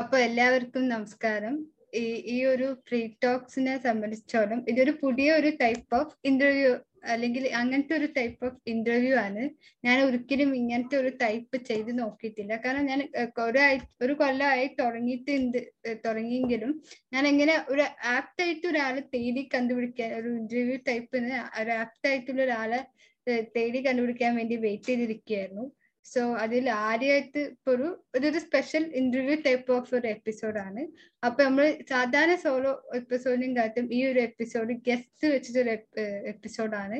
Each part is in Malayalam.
അപ്പൊ എല്ലാവർക്കും നമസ്കാരം. ഈ ഈ ഒരു ഫ്രീ ടോക്സിനെ സംബന്ധിച്ചോളം ഇതൊരു പുതിയ ഒരു ടൈപ്പ് ഓഫ് ഇന്റർവ്യൂ അല്ലെങ്കിൽ അങ്ങനത്തെ ഒരു ടൈപ്പ് ഓഫ് ഇന്റർവ്യൂ ആണ്. ഞാൻ ഒരിക്കലും ഇങ്ങനത്തെ ഒരു ടൈപ്പ് ചെയ്ത് നോക്കിയിട്ടില്ല. കാരണം ഞാൻ ഒരു ഒരു കൊല്ലമായി തുടങ്ങിയിട്ട് തുടങ്ങിയെങ്കിലും ഞാൻ എങ്ങനെ ഒരു ആപ്റ്റായിട്ട് ഒരാളെ തേടി കണ്ടുപിടിക്കാൻ ഒരു ഇന്റർവ്യൂ ടൈപ്പിന് ഒരു ആപ്റ്റായിട്ടുള്ള ഒരാളെ തേടി കണ്ടുപിടിക്കാൻ വേണ്ടി വെയിറ്റ് ചെയ്തിരിക്കുകയായിരുന്നു. സോ അതിൽ ആദ്യമായിട്ട് ഇപ്പൊ ഒരു ഒരു സ്പെഷ്യൽ ഇന്റർവ്യൂ ടൈപ്പ് ഓഫ് ഒരു എപ്പിസോഡാണ് അപ്പൊ നമ്മൾ സാധാരണ സോളോ എപ്പിസോഡിനും കാട്ടും ഈ ഒരു എപ്പിസോഡ് ഗസ്റ്റ് വെച്ചിട്ടൊരു എപ്പിസോഡാണ്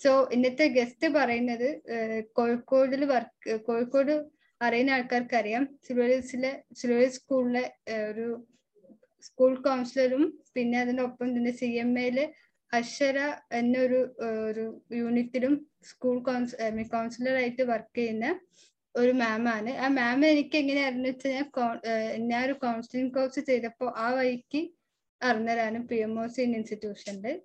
സോ ഇന്നത്തെ ഗസ്റ്റ് പറയുന്നത് കോഴിക്കോടിൽ വർക്ക് കോഴിക്കോട് അറിയുന്ന ആൾക്കാർക്ക് അറിയാം സിൽവേഴ്സിലെ സിൽവേഴ്സ് സ്കൂളിലെ ഒരു സ്കൂൾ കൗൺസിലറും പിന്നെ അതിനൊപ്പം തന്നെ സി എം എയിൽ അക്ഷര എന്നൊരു ഒരു യൂണിറ്റിലും സ്കൂൾ കൗൺസ് കൗൺസിലറായിട്ട് വർക്ക് ചെയ്യുന്ന ഒരു മാമാണ്. ആ മാം എനിക്ക് എങ്ങനെയായിരുന്നു വെച്ചാൽ ഞാൻ ഞാൻ ഒരു കൗൺസിലിംഗ് കോഴ്സ് ചെയ്തപ്പോൾ ആ വഴിക്ക് അറിഞ്ഞതാണ് പി എം ഒ സി ഇൻസ്റ്റിറ്റ്യൂഷനിൽ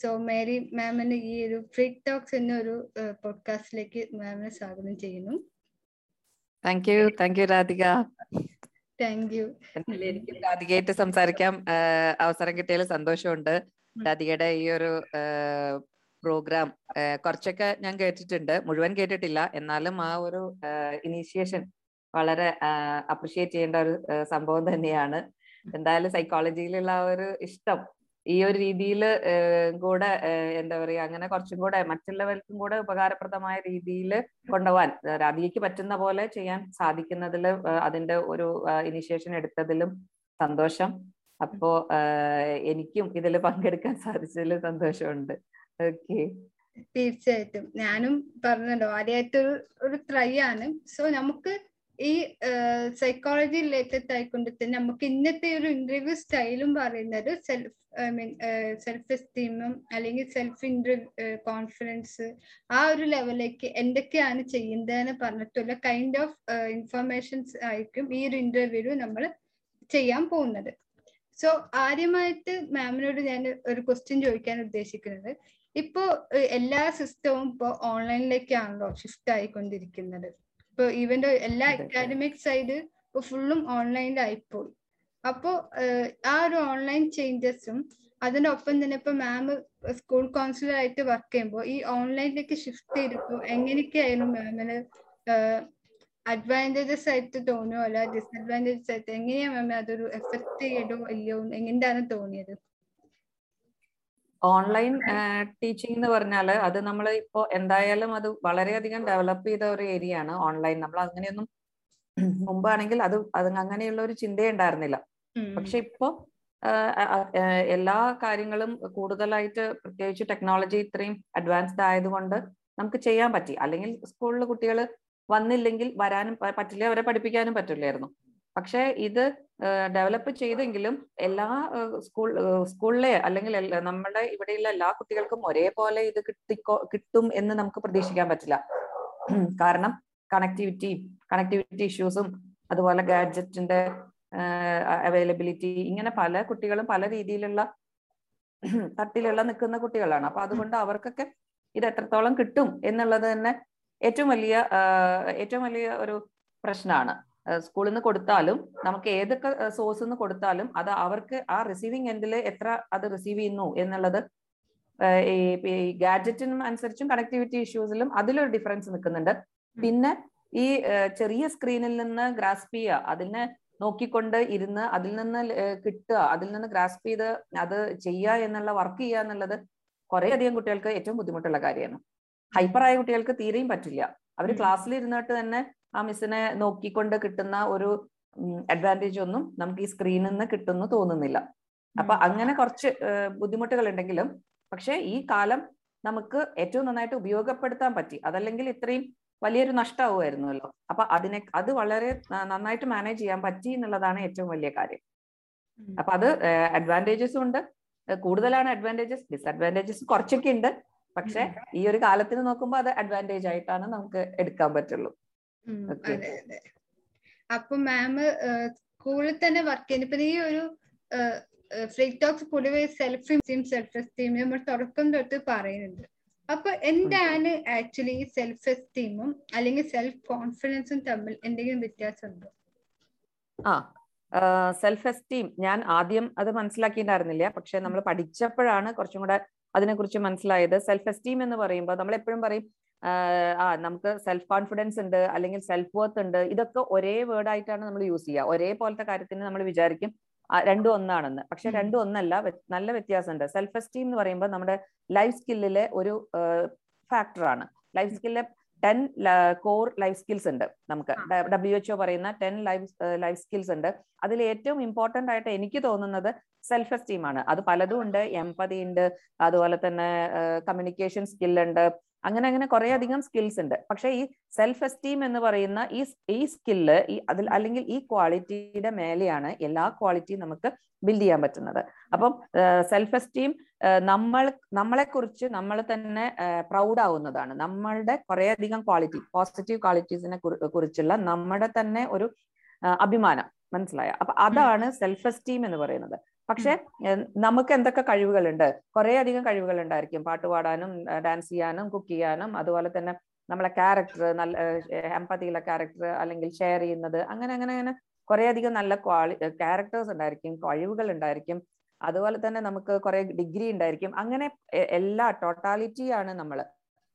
സോ മേരി മാമിന് ഈ ഒരു ഫ്രീ ടോക്സ് എന്നൊരു പോഡ്കാസ്റ്റിലേക്ക് മാമിനെ സ്വാഗതം ചെയ്യുന്നു. Thank you thank you Radhika thank you എനിക്ക് രാധികയായിട്ട് സംസാരിക്കാം. അവസരം കിട്ടിയതിൽ സന്തോഷമുണ്ട്. രാധികയുടെ ഈ ഒരു പ്രോഗ്രാം കുറച്ചൊക്കെ ഞാൻ കേട്ടിട്ടുണ്ട്. മുഴുവൻ കേട്ടിട്ടില്ല. എന്നാലും ആ ഒരു ഇനീഷ്യേഷൻ വളരെ അപ്രിഷിയേറ്റ് ചെയ്യേണ്ട ഒരു സംഭവം തന്നെയാണ്. എന്തായാലും സൈക്കോളജിയിലുള്ള ആ ഒരു ഇഷ്ടം ഈ ഒരു രീതിയിൽ കൂടെ എന്താ പറയുക അങ്ങനെ കുറച്ചും കൂടെ മറ്റുള്ളവർക്കും കൂടെ ഉപകാരപ്രദമായ രീതിയിൽ കൊണ്ടുപോകാൻ രാധികയ്ക്ക് പറ്റുന്ന പോലെ ചെയ്യാൻ സാധിക്കുന്നതിൽ അതിന്റെ ഒരു ഇനിഷ്യേഷൻ എടുത്തതിലും സന്തോഷം. അപ്പോ എനിക്കും ഇതിൽ പങ്കെടുക്കാൻ സാധിച്ചതിൽ സന്തോഷമുണ്ട്. ഓക്കെ. തീർച്ചയായിട്ടും. ഞാനും പറഞ്ഞല്ലോ ആദ്യമായിട്ടൊരു ഒരു ട്രൈ ആണ്. സോ നമുക്ക് ഈ സൈക്കോളജി റിലേറ്റഡ് ആയിക്കൊണ്ട് തന്നെ നമുക്ക് ഇന്നത്തെ ഒരു ഇന്റർവ്യൂ സ്റ്റൈലും പറയുന്നത് സെൽഫ് ഐ മീൻ സെൽഫ് എസ്റ്റീമും അല്ലെങ്കിൽ സെൽഫ് ഇന്റർവ്യൂ കോൺഫിഡൻസ് ആ ഒരു ലെവലിലേക്ക് എന്തൊക്കെയാണ് ചെയ്യുന്നതെന്ന് പറഞ്ഞിട്ടുള്ള കൈൻഡ് ഓഫ് ഇൻഫർമേഷൻസ് ആയിരിക്കും ഈ ഒരു ഇന്റർവ്യൂവിൽ നമ്മൾ ചെയ്യാൻ പോകുന്നത്. സോ ആദ്യമായിട്ട് മാമിനോട് ഞാൻ ഒരു ക്വസ്റ്റ്യൻ ചോദിക്കാൻ ഉദ്ദേശിക്കുന്നത്. ഇപ്പോ എല്ലാ സിസ്റ്റവും ഇപ്പോ ഓൺലൈനിലേക്കാണല്ലോ ഷിഫ്റ്റ് ആയിക്കൊണ്ടിരിക്കുന്നത്. ഇപ്പൊ ഈവന്റെ എല്ലാ അക്കാഡമിക് സൈഡ് ഇപ്പൊ ഫുള്ളും ഓൺലൈനിലായിപ്പോയി അപ്പോ ആ ഒരു ഓൺലൈൻ ചേഞ്ചസും അതിനൊപ്പം തന്നെ ഇപ്പൊ മാം സ്കൂൾ കൗൺസിലർ ആയിട്ട് വർക്ക് ചെയ്യുമ്പോൾ ഈ ഓൺലൈനിലേക്ക് ഷിഫ്റ്റ് ചെയ്തപ്പോ എങ്ങനെയൊക്കെയായിരുന്നു മാമിന് അഡ്വാന്റേജസ് ആയിട്ട് തോന്നിയോ അല്ല ഡിസഡ്വാന്റേജസ് ആയിട്ട് എങ്ങനെയാ മാം അതൊരു എഫക്ട് ചെയ്തോ ഇല്ലയോ? എങ്ങനെയാണ് തോന്നിയത്? ഓൺലൈൻ ടീച്ചിങ് എന്ന് പറഞ്ഞാൽ അത് നമ്മൾ ഇപ്പോൾ എന്തായാലും അത് വളരെയധികം ഡെവലപ്പ് ചെയ്ത ഒരു ഏരിയ ആണ് ഓൺലൈൻ നമ്മൾ അങ്ങനെയൊന്നും മുമ്പാണെങ്കിൽ അത് അത് അങ്ങനെയുള്ള ഒരു ചിന്തയുണ്ടായിരുന്നില്ല പക്ഷെ ഇപ്പോ എല്ലാ കാര്യങ്ങളും കൂടുതലായിട്ട് പ്രത്യേകിച്ച് ടെക്നോളജി ഇത്രയും അഡ്വാൻസ്ഡ് ആയതുകൊണ്ട് നമുക്ക് ചെയ്യാൻ പറ്റി. അല്ലെങ്കിൽ സ്കൂളിൽ കുട്ടികൾ വന്നില്ലെങ്കിൽ വരാനും പറ്റില്ല അവരെ പഠിപ്പിക്കാനും പറ്റില്ലായിരുന്നു. പക്ഷെ ഇത് ഡെവലപ്പ് ചെയ്തെങ്കിലും എല്ലാ സ്കൂൾ സ്കൂളിലെ അല്ലെങ്കിൽ നമ്മുടെ ഇവിടെയുള്ള എല്ലാ കുട്ടികൾക്കും ഒരേപോലെ ഇത് കിട്ടിക്കോ കിട്ടും എന്ന് നമുക്ക് പ്രതീക്ഷിക്കാൻ പറ്റില്ല. കാരണം കണക്ടിവിറ്റി കണക്ടിവിറ്റി ഇഷ്യൂസും അതുപോലെ ഗാഡ്ജറ്റിന്റെ അവൈലബിലിറ്റി ഇങ്ങനെ പല കുട്ടികളും പല രീതിയിലുള്ള തട്ടിലുള്ള നിൽക്കുന്ന കുട്ടികളാണ്. അപ്പൊ അതുകൊണ്ട് അവർക്കൊക്കെ ഇത് എത്രത്തോളം കിട്ടും എന്നുള്ളത് തന്നെ ഏറ്റവും വലിയ ഏറ്റവും വലിയ ഒരു പ്രശ്നമാണ് സ്കൂളിൽ നിന്ന് കൊടുത്താലും നമുക്ക് ഏതൊക്കെ സോഴ്സിൽ നിന്ന് കൊടുത്താലും അത് അവർക്ക് ആ റിസീവിങ് എൻഡിൽ എത്ര അത് റിസീവ് ചെയ്യുന്നു എന്നുള്ളത് ഈ ഗാഡ്ജറ്റിനും അനുസരിച്ചും കണക്ടിവിറ്റി ഇഷ്യൂസിലും അതിലൊരു ഡിഫറൻസ് നിൽക്കുന്നുണ്ട് പിന്നെ ഈ ചെറിയ സ്ക്രീനിൽ നിന്ന് ഗ്രാസ്പ് ചെയ്യുക അതിനെ നോക്കിക്കൊണ്ട് ഇരുന്ന് അതിൽ നിന്ന് കിട്ടുക അതിൽ നിന്ന് ഗ്രാസ്പ് ചെയ്ത് അത് ചെയ്യുക എന്നുള്ള വർക്ക് ചെയ്യുക എന്നുള്ളത് കുറേ അധികം കുട്ടികൾക്ക് ഏറ്റവും ബുദ്ധിമുട്ടുള്ള കാര്യമാണ്. ഹൈപ്പർ ആയ കുട്ടികൾക്ക് തീരെയും പറ്റില്ല. അവർ ക്ലാസ്സിൽ ഇരുന്നിട്ട് തന്നെ ആ മിസ്സിനെ നോക്കിക്കൊണ്ട് കിട്ടുന്ന ഒരു അഡ്വാന്റേജ് ഒന്നും നമുക്ക് ഈ സ്ക്രീനിൽ നിന്ന് കിട്ടുന്നു തോന്നുന്നില്ല. അപ്പൊ അങ്ങനെ കുറച്ച് ബുദ്ധിമുട്ടുകൾ ഉണ്ടെങ്കിലും പക്ഷേ ഈ കാലം നമുക്ക് ഏറ്റവും നന്നായിട്ട് ഉപയോഗപ്പെടുത്താൻ പറ്റി. അതല്ലെങ്കിൽ ഇത്രയും വലിയൊരു നഷ്ടമാവുമായിരുന്നല്ലോ അപ്പൊ അതിനെ അത് വളരെ നന്നായിട്ട് മാനേജ് ചെയ്യാൻ പറ്റി എന്നുള്ളതാണ് ഏറ്റവും വലിയ കാര്യം. അപ്പൊ അത് അഡ്വാന്റേജസും ഉണ്ട്. കൂടുതലാണ് അഡ്വാന്റേജസ് ഡിസ്അഡ്വാന്റേജസ് കുറച്ചൊക്കെ ഉണ്ട് പക്ഷെ ഈ ഒരു കാലത്തിന് നോക്കുമ്പോൾ അത് അഡ്വാന്റേജ് ആയിട്ടാണ് നമുക്ക് എടുക്കാൻ പറ്റുള്ളൂ. അപ്പൊ മാം സ്കൂളിൽ തന്നെ വർക്ക് ചെയ്യുന്നത് ഇപ്പൊ ഈ ഒരു ഫ്രീ ടോക്സ് പൊതുവെ സെൽഫ് സെൽഫ് എസ്റ്റീം നമ്മൾ തുടക്കം തൊട്ട് പറയുന്നുണ്ട്. അപ്പൊ എന്താണ് ആക്ച്വലി സെൽഫ് എസ്റ്റീമും അല്ലെങ്കിൽ സെൽഫ് കോൺഫിഡൻസും തമ്മിൽ എന്തെങ്കിലും വ്യത്യാസമുണ്ടോ? ആ സെൽഫ് എസ്റ്റീം ഞാൻ ആദ്യം അത് മനസ്സിലാക്കിയിട്ടുണ്ടായിരുന്നില്ല. പക്ഷെ നമ്മൾ പഠിച്ചപ്പോഴാണ് കുറച്ചും കൂടെ അതിനെക്കുറിച്ച് മനസ്സിലായത് സെൽഫ് എസ്റ്റീം എന്ന് പറയുമ്പോൾ നമ്മൾ എപ്പോഴും പറയും ആ നമുക്ക് സെൽഫ് കോൺഫിഡൻസ് ഉണ്ട് അല്ലെങ്കിൽ സെൽഫ് വർത്ത് ഉണ്ട്. ഇതൊക്കെ ഒരേ വേർഡായിട്ടാണ് നമ്മൾ യൂസ് ചെയ്യുക. ഒരേ പോലത്തെ കാര്യത്തിന് നമ്മൾ വിചാരിക്കും രണ്ടും ഒന്നാണെന്ന്. പക്ഷെ രണ്ടും ഒന്നല്ല നല്ല വ്യത്യാസമുണ്ട്. സെൽഫ് എസ്റ്റീം എന്ന് പറയുമ്പോൾ നമ്മുടെ ലൈഫ് സ്കില്ലിലെ ഒരു ഫാക്ടറാണ് ലൈഫ് സ്കില്ലിലെ ടെൻ കോർ ലൈഫ് സ്കിൽസ് ഉണ്ട് നമുക്ക്. ഡബ്ല്യു എച്ച്ഒ പറയുന്ന ടെൻ ലൈഫ് ലൈഫ് സ്കിൽസ് ഉണ്ട്. അതിൽ ഏറ്റവും ഇമ്പോർട്ടന്റ് ആയിട്ട് എനിക്ക് തോന്നുന്നത് സെൽഫ് എസ്റ്റീം ആണ്. അത് പലതും ഉണ്ട്. എംപതി ഉണ്ട്. അതുപോലെ തന്നെ കമ്മ്യൂണിക്കേഷൻ സ്കിൽ ഉണ്ട്. അങ്ങനെ അങ്ങനെ കുറെ അധികം സ്കിൽസ് ഉണ്ട്. പക്ഷെ ഈ സെൽഫ് എസ്റ്റീം എന്ന് പറയുന്ന ഈ ഈ സ്കില്ല് ഈ അതിൽ അല്ലെങ്കിൽ ഈ ക്വാളിറ്റിയുടെ മേലെയാണ് എല്ലാ ക്വാളിറ്റിയും നമുക്ക് ബിൽഡ് ചെയ്യാൻ പറ്റുന്നത്. അപ്പം സെൽഫ് എസ്റ്റീം നമ്മൾ നമ്മളെ കുറിച്ച് നമ്മൾ തന്നെ പ്രൗഡ് ആവുന്നതാണ്. നമ്മളുടെ കുറെ അധികം ക്വാളിറ്റി പോസിറ്റീവ് ക്വാളിറ്റീസിനെ കുറിച്ചുള്ള നമ്മുടെ തന്നെ ഒരു അഭിമാനം. മനസ്സിലായ? അപ്പൊ അതാണ് സെൽഫ് എസ്റ്റീം എന്ന് പറയുന്നത്. പക്ഷെ നമുക്ക് എന്തൊക്കെ കഴിവുകളുണ്ട്? കുറേ അധികം കഴിവുകൾ ഉണ്ടായിരിക്കും പാട്ട് പാടാനും ഡാൻസ് ചെയ്യാനും കുക്ക് ചെയ്യാനും അതുപോലെ തന്നെ നമ്മളെ ക്യാരക്ടർ നല്ല എമ്പതിയുള്ള ക്യാരക്ടർ അല്ലെങ്കിൽ ഷെയർ ചെയ്യുന്നത് അങ്ങനെ അങ്ങനെ അങ്ങനെ കുറെ അധികം നല്ല ക്വാളി ക്യാരക്ടേഴ്സ് ഉണ്ടായിരിക്കും കഴിവുകൾ ഉണ്ടായിരിക്കും. അതുപോലെ തന്നെ നമുക്ക് കുറെ ഡിഗ്രി ഉണ്ടായിരിക്കും. അങ്ങനെ എല്ലാ ടോട്ടാലിറ്റി ആണ് നമ്മൾ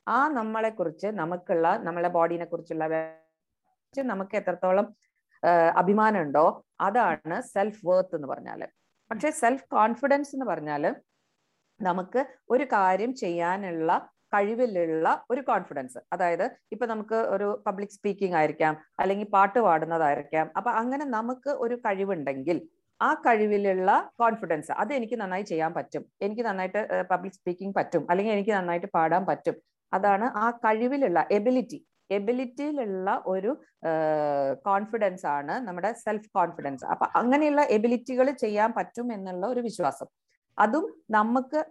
ആ നമ്മളെ കുറിച്ച് നമുക്കുള്ള നമ്മളെ ബോഡീനെ കുറിച്ചുള്ള നമുക്ക് എത്രത്തോളം അഭിമാനം ഉണ്ടോ അതാണ് സെൽഫ് വർത്ത് എന്ന് പറഞ്ഞാൽ. പക്ഷെ സെൽഫ് കോൺഫിഡൻസ് എന്ന് പറഞ്ഞാൽ നമുക്ക് ഒരു കാര്യം ചെയ്യാനുള്ള കഴിവിലുള്ള ഒരു കോൺഫിഡൻസ് അതായത് ഇപ്പൊ നമുക്ക് ഒരു പബ്ലിക് സ്പീക്കിംഗ് ആയിരിക്കാം അല്ലെങ്കിൽ പാട്ട് പാടുന്നതായിരിക്കാം. അപ്പൊ അങ്ങനെ നമുക്ക് ഒരു കഴിവുണ്ടെങ്കിൽ ആ കഴിവിലുള്ള കോൺഫിഡൻസ് അത് എനിക്ക് നന്നായി ചെയ്യാൻ പറ്റും. എനിക്ക് നന്നായിട്ട് പബ്ലിക് സ്പീക്കിംഗ് പറ്റും. അല്ലെങ്കിൽ എനിക്ക് നന്നായിട്ട് പാടാൻ പറ്റും. അതാണ് ആ കഴിവിലുള്ള എബിലിറ്റി എബിലിറ്റിയിലുള്ള ഒരു കോൺഫിഡൻസ് ആണ് നമ്മുടെ സെൽഫ് കോൺഫിഡൻസ് അപ്പൊ അങ്ങനെയുള്ള എബിലിറ്റികൾ ചെയ്യാൻ പറ്റും എന്നുള്ള ഒരു വിശ്വാസം. അതും നമുക്ക്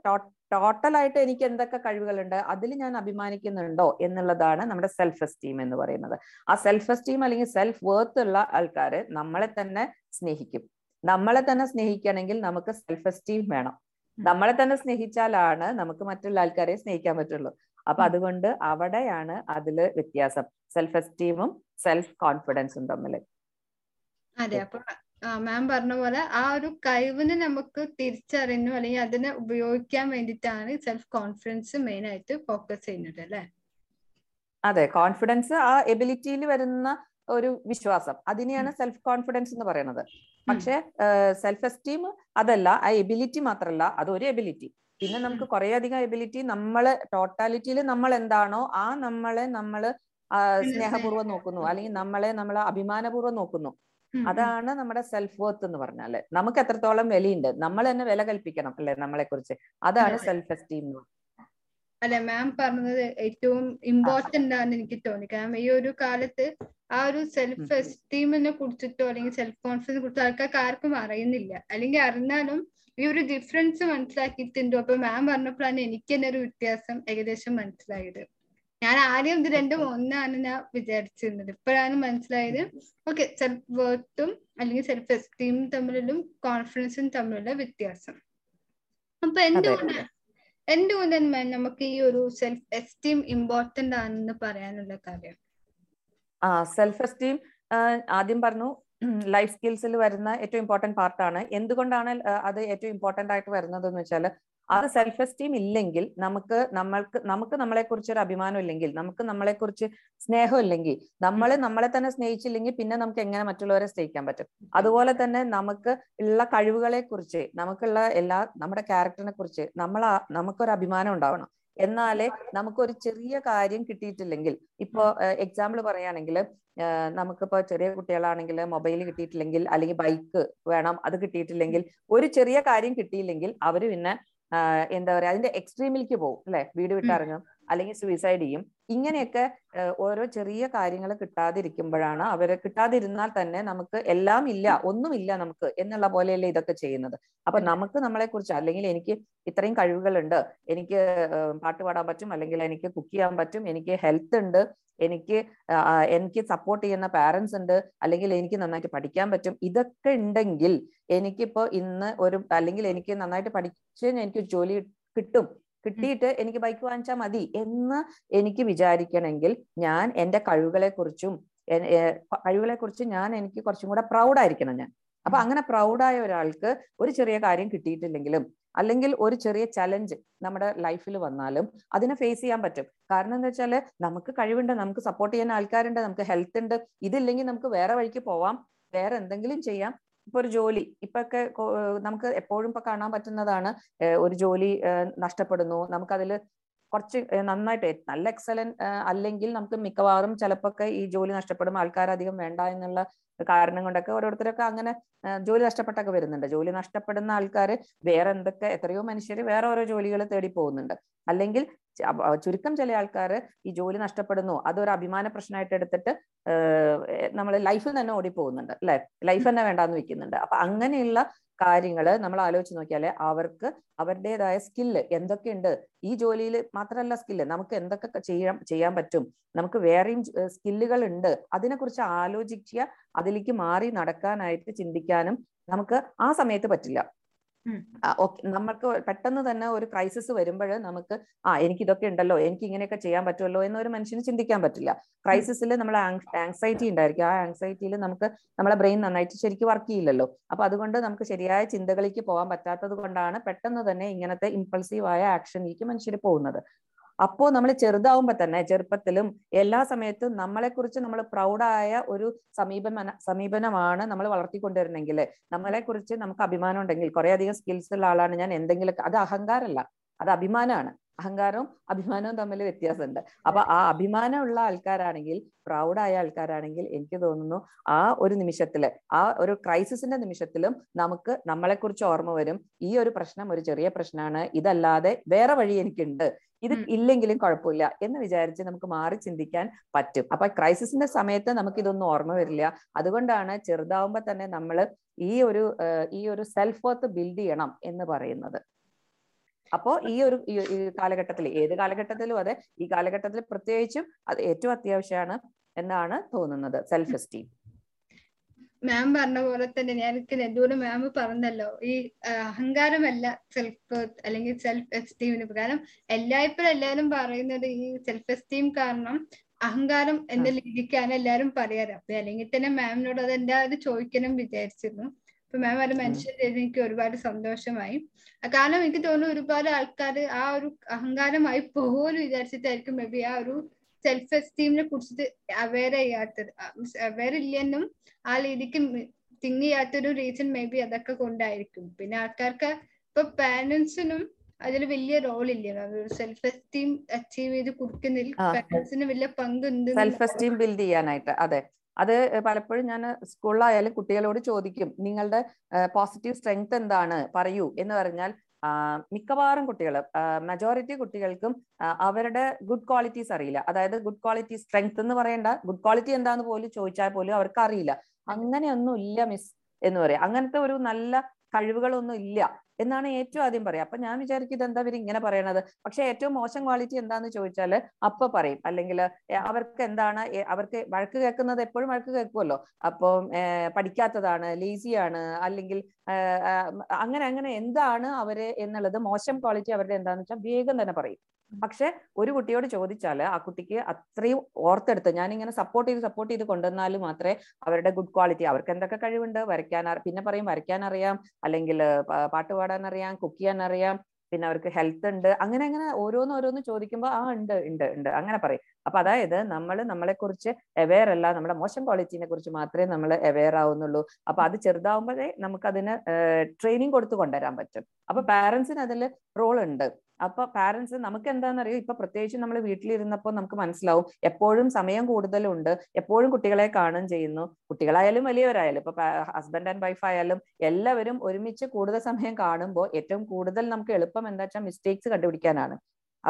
ടോട്ടലായിട്ട് എനിക്ക് എന്തൊക്കെ കഴിവുകളുണ്ട് അതിൽ ഞാൻ അഭിമാനിക്കുന്നുണ്ടോ എന്നുള്ളതാണ് നമ്മുടെ സെൽഫ് എസ്റ്റീം എന്ന് പറയുന്നത്. ആ സെൽഫ് എസ്റ്റീം അല്ലെങ്കിൽ സെൽഫ് വർത്ത് ഉള്ള ആൾക്കാർ നമ്മളെ തന്നെ സ്നേഹിക്കും. നമ്മളെ തന്നെ സ്നേഹിക്കണമെങ്കിൽ നമുക്ക് സെൽഫ് എസ്റ്റീം വേണം. നമ്മളെ തന്നെ സ്നേഹിച്ചാലാണ് നമുക്ക് മറ്റുള്ള ആൾക്കാരെ സ്നേഹിക്കാൻ പറ്റുള്ളൂ. അപ്പൊ അതുകൊണ്ട് അവിടെയാണ് അതിൽ വ്യത്യാസം. സെൽഫ് എസ്റ്റീമും സെൽഫ് കോൺഫിഡൻസും തമ്മിൽ അതെ അപ്പൊ മാം പറഞ്ഞ പോലെ ആ ഒരു കഴിവിനെ നമുക്ക് തിരിച്ചറിഞ്ഞു അല്ലെങ്കിൽ അതിനെ ഉപയോഗിക്കാൻ വേണ്ടിട്ടാണ് സെൽഫ് കോൺഫിഡൻസ് മെയിൻ ആയിട്ട് ഫോക്കസ് ചെയ്യുന്നത് അല്ലെ? അതെ കോൺഫിഡൻസ് ആ എബിലിറ്റിയിൽ വരുന്ന ഒരു വിശ്വാസം. അതിനെയാണ് സെൽഫ് കോൺഫിഡൻസ് എന്ന് പറയുന്നത്. പക്ഷെ സെൽഫ് എസ്റ്റീം അതല്ല ആ എബിലിറ്റി മാത്രമല്ല അത് ഒരു എബിലിറ്റി പിന്നെ നമുക്ക് കുറെ അധികം എബിലിറ്റി നമ്മൾ ടോട്ടാലിറ്റിയിൽ നമ്മൾ എന്താണോ ആ നമ്മളെ നമ്മൾ സ്നേഹപൂർവം നോക്കുന്നു. അല്ലെങ്കിൽ നമ്മളെ നമ്മൾ അഭിമാനപൂർവം നോക്കുന്നു. അതാണ് നമ്മുടെ സെൽഫ് വർത്ത് എന്ന് പറഞ്ഞാൽ നമുക്ക് എത്രത്തോളം വിലയുണ്ട്? നമ്മൾ തന്നെ വില കൽപ്പിക്കണം അല്ലെ നമ്മളെ കുറിച്ച് അതാണ് സെൽഫ് എസ്റ്റീം അല്ലെ മാം പറഞ്ഞത് ഏറ്റവും ഇമ്പോർട്ടന്റ് ആണ് എനിക്ക് തോന്നി. കാരണം ഈ ഒരു കാലത്ത് ആ ഒരു സെൽഫ് എസ്റ്റീമിനെ കുറിച്ചിട്ടോ അല്ലെങ്കിൽ സെൽഫ് കോൺഫിഡൻസിനെ കുറിച്ചോ ആൾക്കാർക്ക് ആർക്കും അറിയുന്നില്ല. അല്ലെങ്കിൽ അറിഞ്ഞാലും ഈ ഒരു ഡിഫറൻസ് മനസ്സിലാക്കിയിട്ടുണ്ടോ. അപ്പൊ മാം പറഞ്ഞപ്പോഴാണ് എനിക്ക് തന്നെ ഒരു വ്യത്യാസം ഏകദേശം മനസ്സിലായത്. ഞാൻ ആദ്യം ഇത് രണ്ടും ഒന്നാണ് ഞാൻ വിചാരിച്ചിരുന്നത്. ഇപ്പോഴാണ് മനസ്സിലായത്. ഓക്കെ സെൽഫ് വർത്തും അല്ലെങ്കിൽ സെൽഫ് എസ്റ്റീമും തമ്മിലും കോൺഫിഡൻസും തമ്മിലുള്ള വ്യത്യാസം. അപ്പൊ എന്തുകൊണ്ട് തന്നെ മാം നമുക്ക് ഈ ഒരു സെൽഫ് എസ്റ്റീം ഇമ്പോർട്ടന്റ് ആണെന്ന് പറയാനുള്ള കാര്യം? ആ സെൽഫ് എസ്റ്റീം ആദ്യം പറഞ്ഞു ലൈഫ് സ്കിൽസിൽ വരുന്ന ഏറ്റവും ഇമ്പോർട്ടന്റ് പാർട്ടാണ് എന്തുകൊണ്ടാണ് അത് ഏറ്റവും ഇമ്പോർട്ടന്റ് ആയിട്ട് വരുന്നത് എന്ന് വെച്ചാൽ അത് സെൽഫ് എസ്റ്റീം ഇല്ലെങ്കിൽ നമുക്ക് നമ്മൾക്ക് നമുക്ക് നമ്മളെ കുറിച്ച് ഒരു അഭിമാനം ഇല്ലെങ്കിൽ നമുക്ക് നമ്മളെ കുറിച്ച് സ്നേഹം ഇല്ലെങ്കിൽ നമ്മൾ നമ്മളെ തന്നെ സ്നേഹിച്ചില്ലെങ്കിൽ പിന്നെ നമുക്ക് എങ്ങനെ മറ്റുള്ളവരെ സ്നേഹിക്കാൻ പറ്റും? അതുപോലെ തന്നെ നമുക്ക് ഉള്ള കഴിവുകളെ കുറിച്ച് നമുക്കുള്ള എല്ലാ നമ്മുടെ ക്യാരക്ടറിനെ കുറിച്ച് നമ്മൾ നമുക്കൊരു അഭിമാനം ഉണ്ടാവണം. എന്നാലേ നമുക്കൊരു ചെറിയ കാര്യം കിട്ടിയിട്ടില്ലെങ്കിൽ ഇപ്പോ എക്സാമ്പിൾ പറയുകയാണെങ്കിൽ നമുക്കിപ്പോ ചെറിയ കുട്ടികളാണെങ്കിൽ മൊബൈൽ കിട്ടിയിട്ടില്ലെങ്കിൽ അല്ലെങ്കിൽ ബൈക്ക് വേണം അത് കിട്ടിയിട്ടില്ലെങ്കിൽ ഒരു ചെറിയ കാര്യം കിട്ടിയില്ലെങ്കിൽ അവർ പിന്നെ എന്താ പറയാ അതിന്റെ എക്സ്ട്രീമിലേക്ക് പോകും അല്ലെ? വീട് വിട്ടിറങ്ങും അല്ലെങ്കിൽ സൂയിസൈഡ് ചെയ്യും. ഇങ്ങനെയൊക്കെ ഓരോ ചെറിയ കാര്യങ്ങൾ കിട്ടാതിരിക്കുമ്പോഴാണ് അവരെ കിട്ടാതിരുന്നാൽ തന്നെ നമുക്ക് എല്ലാം ഇല്ല ഒന്നുമില്ല നമുക്ക് എന്നുള്ള പോലെയല്ലേ ഇതൊക്കെ ചെയ്യുന്നത്. അപ്പൊ നമുക്ക് നമ്മളെ കുറിച്ച് അല്ലെങ്കിൽ എനിക്ക് ഇത്രയും കഴിവുകളുണ്ട് എനിക്ക് പാട്ട് പാടാൻ പറ്റും അല്ലെങ്കിൽ എനിക്ക് കുക്ക് ചെയ്യാൻ പറ്റും എനിക്ക് ഹെൽത്ത് ഉണ്ട് എനിക്ക് എനിക്ക് സപ്പോർട്ട് ചെയ്യുന്ന പാരന്റ്സ് ഉണ്ട് അല്ലെങ്കിൽ എനിക്ക് നന്നായിട്ട് പഠിക്കാൻ പറ്റും ഇതൊക്കെ ഉണ്ടെങ്കിൽ എനിക്കിപ്പോ ഇന്ന് ഒരു അല്ലെങ്കിൽ എനിക്ക് നന്നായിട്ട് പഠിച്ച് എനിക്ക് ജോലി കിട്ടും കിട്ടിയിട്ട് എനിക്ക് ബൈക്ക് വാങ്ങിച്ചാൽ മതി എന്ന് എനിക്ക് വിചാരിക്കണമെങ്കിൽ ഞാൻ എന്റെ കഴിവുകളെ കുറിച്ചും കഴിവുകളെ കുറിച്ച് ഞാൻ എനിക്ക് കുറച്ചും കൂടെ പ്രൗഡായിരിക്കണം ഞാൻ. അപ്പൊ അങ്ങനെ പ്രൗഡായ ഒരാൾക്ക് ഒരു ചെറിയ കാര്യം കിട്ടിയിട്ടില്ലെങ്കിലും അല്ലെങ്കിൽ ഒരു ചെറിയ ചലഞ്ച് നമ്മുടെ ലൈഫിൽ വന്നാലും അതിനെ ഫേസ് ചെയ്യാൻ പറ്റും. കാരണം എന്താ വെച്ചാൽ നമുക്ക് കഴിവുണ്ട് നമുക്ക് സപ്പോർട്ട് ചെയ്യാൻ ആൾക്കാരുണ്ട് നമുക്ക് ഹെൽത്ത് ഉണ്ട്. ഇതില്ലെങ്കിൽ നമുക്ക് വേറെ വഴിക്ക് പോവാം വേറെ എന്തെങ്കിലും ചെയ്യാം. ഇപ്പൊ ഒരു ജോലി ഇപ്പൊ ഒക്കെ നമുക്ക് എപ്പോഴും ഇപ്പൊ കാണാൻ പറ്റുന്നതാണ് ഒരു ജോലി നഷ്ടപ്പെടുന്നു. നമുക്കതിൽ കുറച്ച് നന്നായിട്ട് നല്ല എക്സലന്റ് അല്ലെങ്കിൽ നമുക്ക് മിക്കവാറും ചിലപ്പോൾ ഈ ജോലി നഷ്ടപ്പെടും ആൾക്കാരധികം വേണ്ട എന്നുള്ള കാരണം കൊണ്ടൊക്കെ ഓരോരുത്തരൊക്കെ അങ്ങനെ ജോലി നഷ്ടപ്പെട്ടൊക്കെ വരുന്നുണ്ട്. ജോലി നഷ്ടപ്പെടുന്ന ആൾക്കാർ വേറെ എന്തൊക്കെ എത്രയോ മനുഷ്യർ വേറെ ഓരോ ജോലികൾ തേടി പോകുന്നുണ്ട്. അല്ലെങ്കിൽ ചുരുക്കം ചില ആൾക്കാർ ഈ ജോലി നഷ്ടപ്പെടുന്നു അതൊരു അഭിമാന പ്രശ്നമായിട്ട് എടുത്തിട്ട് നമ്മൾ ലൈഫിൽ തന്നെ ഓടിപ്പോകുന്നുണ്ട് അല്ലെ? ലൈഫ് തന്നെ വേണ്ടാന്ന് വെക്കുന്നുണ്ട് അപ്പൊ അങ്ങനെയുള്ള കാര്യങ്ങൾ നമ്മൾ ആലോചിച്ച് നോക്കിയാൽ അവർക്ക് അവരുടേതായ സ്കില്ല് എന്തൊക്കെയുണ്ട്? ഈ ജോലിയിൽ മാത്രമല്ല സ്കില്ല് നമുക്ക് എന്തൊക്കെ ചെയ്യാൻ ചെയ്യാൻ പറ്റും? നമുക്ക് വേറെയും സ്കില്ലുകൾ ഉണ്ട്. അതിനെക്കുറിച്ച് ആലോചിക്കുക അതിലേക്ക് മാറി നടക്കാനായിട്ട് ചിന്തിക്കാനും നമുക്ക് ആ സമയത്ത് പറ്റില്ല. നമ്മൾക്ക് പെട്ടെന്ന് തന്നെ ഒരു ക്രൈസിസ് വരുമ്പോൾ നമുക്ക് ആ എനിക്ക് ഇതൊക്കെ ഉണ്ടല്ലോ എനിക്ക് ഇങ്ങനെയൊക്കെ ചെയ്യാൻ പറ്റുമല്ലോ എന്ന് ഒരു മനുഷ്യന് ചിന്തിക്കാൻ പറ്റില്ല. ക്രൈസിസിൽ നമ്മൾ ആങ്സൈറ്റി ഉണ്ടായിരിക്കും. ആ ആങ്സൈറ്റിയിൽ നമുക്ക് നമ്മളെ ബ്രെയിൻ നന്നായിട്ട് ശരിക്കും വർക്ക് ചെയ്യില്ലല്ലോ. അപ്പൊ അതുകൊണ്ട് നമുക്ക് ശരിയായ ചിന്തകളിലേക്ക് പോകാൻ പറ്റാത്തത് കൊണ്ടാണ് പെട്ടെന്ന് തന്നെ ഇങ്ങനത്തെ ഇമ്പൾസീവായ ആക്ഷനിലേക്ക് മനുഷ്യർ പോകുന്നത്. അപ്പോ നമ്മൾ ചെറുതാവുമ്പോ തന്നെ ചെറുപ്പത്തിലും എല്ലാ സമയത്തും നമ്മളെക്കുറിച്ച് നമ്മൾ പ്രൗഡായ ഒരു സമീപന സമീപനമാണ് നമ്മൾ വളർത്തിക്കൊണ്ടുവരണമെങ്കിൽ നമ്മളെ കുറിച്ച് നമുക്ക് അഭിമാനം ഉണ്ടെങ്കിൽ കുറെ അധികം സ്കിൽസ് ഉള്ള ആളാണ് ഞാൻ എന്തെങ്കിലും അത് അഹങ്കാരമല്ല അത് അഭിമാനമാണ്. അഹങ്കാരവും അഭിമാനവും തമ്മിൽ വ്യത്യാസമുണ്ട്. അപ്പൊ ആ അഭിമാനമുള്ള ആൾക്കാരാണെങ്കിൽ പ്രൗഡായ ആൾക്കാരാണെങ്കിൽ എനിക്ക് തോന്നുന്നു ആ ഒരു നിമിഷത്തിൽ ആ ഒരു ക്രൈസിസിന്റെ നിമിഷത്തിലും നമുക്ക് നമ്മളെ കുറിച്ച് ഓർമ്മ വരും. ഈ ഒരു പ്രശ്നം ഒരു ചെറിയ പ്രശ്നമാണ്. ഇതല്ലാതെ വേറെ വഴി എനിക്കുണ്ട്. ഇത് ഇല്ലെങ്കിലും കുഴപ്പമില്ല എന്ന് വിചാരിച്ച് നമുക്ക് മാറി ചിന്തിക്കാൻ പറ്റും. അപ്പൊ ക്രൈസിസിന്റെ സമയത്ത് നമുക്ക് ഇതൊന്നും ഓർമ്മ വരില്ല. അതുകൊണ്ടാണ് ചെറുതാവുമ്പോ തന്നെ നമ്മൾ ഈ ഒരു ഈ ഒരു സെൽഫ് വർത്ത് ബിൽഡ് ചെയ്യണം എന്ന് പറയുന്നത്. അപ്പോ ഈ ഒരു ഈ കാലഘട്ടത്തിൽ ഏത് കാലഘട്ടത്തിലും അതെ ഈ കാലഘട്ടത്തിൽ പ്രത്യേകിച്ചും അത് ഏറ്റവും അത്യാവശ്യമാണ് എന്നാണ് തോന്നുന്നത് സെൽഫ് എസ്റ്റീം മാം പറഞ്ഞ പോലെ തന്നെ ഞാൻ നെല്ലൂര് മാം പറഞ്ഞല്ലോ ഈ അഹങ്കാരമല്ല സെൽഫ് അല്ലെങ്കിൽ സെൽഫ് എസ്റ്റീമിന് കാരണം എല്ലായ്പ്പോഴും എല്ലാവരും പറയുന്നത് ഈ സെൽഫ് എസ്റ്റീം കാരണം അഹങ്കാരം എന്ന രീതിക്കാണ് എല്ലാവരും പറയാറ്. അപ്പൊ അല്ലെങ്കിൽ തന്നെ മാമിനോട് അത് എന്തായാലും ചോദിക്കണം വിചാരിച്ചിരുന്നു. അപ്പൊ മാം അത് മെൻഷൻ ചെയ്ത് എനിക്ക് ഒരുപാട് സന്തോഷമായി. കാരണം എനിക്ക് തോന്നുന്നു ഒരുപാട് ആൾക്കാർ ആ ഒരു അഹങ്കാരമായി പോലും വിചാരിച്ചിട്ടായിരിക്കും മേ ബി ആ ഒരു സെൽഫ് എസ്റ്റീമിനെ കുറിച്ചിട്ട് അവെയർ ചെയ്യാത്തത്. അവെയർ ഇല്ലെന്നും ആ രീതിക്ക് തിങ്ക് ചെയ്യാത്തൊരു റീസൺ മേ ബി അതൊക്കെ കൊണ്ടായിരിക്കും. പിന്നെ ആൾക്കാർക്ക് ഇപ്പൊ പാരന്റ്സിനും അതിൽ വലിയ റോൾ ഇല്ല സെൽഫ് എസ്റ്റീം അച്ചീവ് ചെയ്ത് കൊടുക്കുന്നതിൽ പാരന്റ്സിന് വലിയ പങ്കുണ്ട് സെൽഫ് എസ്റ്റീം ബിൽഡ് ചെയ്യാനായിട്ട്. അതെ. അത് പലപ്പോഴും ഞാൻ സ്കൂളിലായാലും കുട്ടികളോട് ചോദിക്കും നിങ്ങളുടെ പോസിറ്റീവ് സ്ട്രെങ്ത് എന്താണ്? പറയൂ. എന്ന് പറഞ്ഞാൽ മിക്കവാറും കുട്ടികൾ മെജോറിറ്റി കുട്ടികൾക്കും അവരുടെ ഗുഡ് ക്വാളിറ്റീസ് അറിയില്ല. അതായത് ഗുഡ് ക്വാളിറ്റി സ്ട്രെങ്ത് എന്ന് പറയേണ്ട. ഗുഡ് ക്വാളിറ്റി എന്താന്ന് പോലും ചോദിച്ചാൽ പോലും അവർക്ക് അറിയില്ല അങ്ങനെയൊന്നും ഇല്ല മിസ് എന്ന് പറയാം. അങ്ങനത്തെ ഒരു നല്ല കഴിവുകളൊന്നും ഇല്ല. എന്നാണ് ഏറ്റവും ആദ്യം പറയാം അപ്പൊ ഞാൻ വിചാരിക്കും ഇതെന്താ ഇവർ ഇങ്ങനെ പറയണത്? പക്ഷെ ഏറ്റവും മോശം ക്വാളിറ്റി എന്താന്ന് ചോദിച്ചാൽ അപ്പൊ പറയും. അല്ലെങ്കിൽ അവർക്ക് എന്താണ് അവർക്ക് വഴക്ക് കേൾക്കുന്നത് എപ്പോഴും വഴക്ക് കേൾക്കുമല്ലോ. അപ്പം പഠിക്കാത്തതാണ് ലേസിയാണ് അല്ലെങ്കിൽ അങ്ങനെ അങ്ങനെ എന്താണ് അവർ എന്നുള്ളത് മോശം ക്വാളിറ്റി അവരുടെ എന്താന്ന് വെച്ചാൽ വേഗം തന്നെ പറയും. പക്ഷെ ഒരു കുട്ടിയോട് ചോദിച്ചാൽ ആ കുട്ടിക്ക് അത്രയും ഓർത്തെടുത്ത് ഞാനിങ്ങനെ സപ്പോർട്ട് ചെയ്ത് സപ്പോർട്ട് ചെയ്ത് കൊണ്ടുവന്നാൽ മാത്രമേ അവരുടെ ഗുഡ് ക്വാളിറ്റി അവർക്ക് എന്തൊക്കെ കഴിവുണ്ട് വരയ്ക്കാൻ പിന്നെ പറയും വരയ്ക്കാൻ അറിയാം അല്ലെങ്കിൽ പാട്ട് പാടാൻ അറിയാം കുക്ക് ചെയ്യാൻ അറിയാം പിന്നെ അവർക്ക് ഹെൽത്ത് ഉണ്ട് അങ്ങനെ അങ്ങനെ ഓരോന്ന് ഓരോന്ന് ചോദിക്കുമ്പോൾ ആ ഉണ്ട് ഉണ്ട് ഉണ്ട് അങ്ങനെ പറയും. അപ്പൊ അതായത് നമ്മൾ നമ്മളെ കുറിച്ച് അവെയർ അല്ല നമ്മുടെ മോശം ക്വാളിറ്റിനെ കുറിച്ച് മാത്രമേ നമ്മൾ അവെയർ ആവുന്നുള്ളൂ. അപ്പൊ അത് ചെറുതാവുമ്പോഴേ നമുക്ക് അതിന് ട്രെയിനിങ് കൊടുത്തു കൊണ്ടുവരാൻ പറ്റും. അപ്പൊ പാരന്റ്സിന് അതിൽ റോൾ ഉണ്ട്. അപ്പൊ പാരന്റ്സ് നമുക്ക് എന്താണെന്നറിയോ ഇപ്പൊ പ്രത്യേകിച്ച് നമ്മൾ വീട്ടിലിരുന്നപ്പോൾ നമുക്ക് മനസ്സിലാവും. എപ്പോഴും സമയം കൂടുതലുണ്ട്. എപ്പോഴും കുട്ടികളെ കാണുകയും ചെയ്യുന്നു. കുട്ടികളായാലും വലിയവരായാലും ഇപ്പൊ ഹസ്ബൻഡ് ആൻഡ് വൈഫ് ആയാലും എല്ലാവരും ഒരുമിച്ച് കൂടുതൽ സമയം കാണുമ്പോൾ ഏറ്റവും കൂടുതൽ നമുക്ക് എളുപ്പം എന്താ വെച്ചാൽ മിസ്റ്റേക്സ് കണ്ടുപിടിക്കാനാണ്.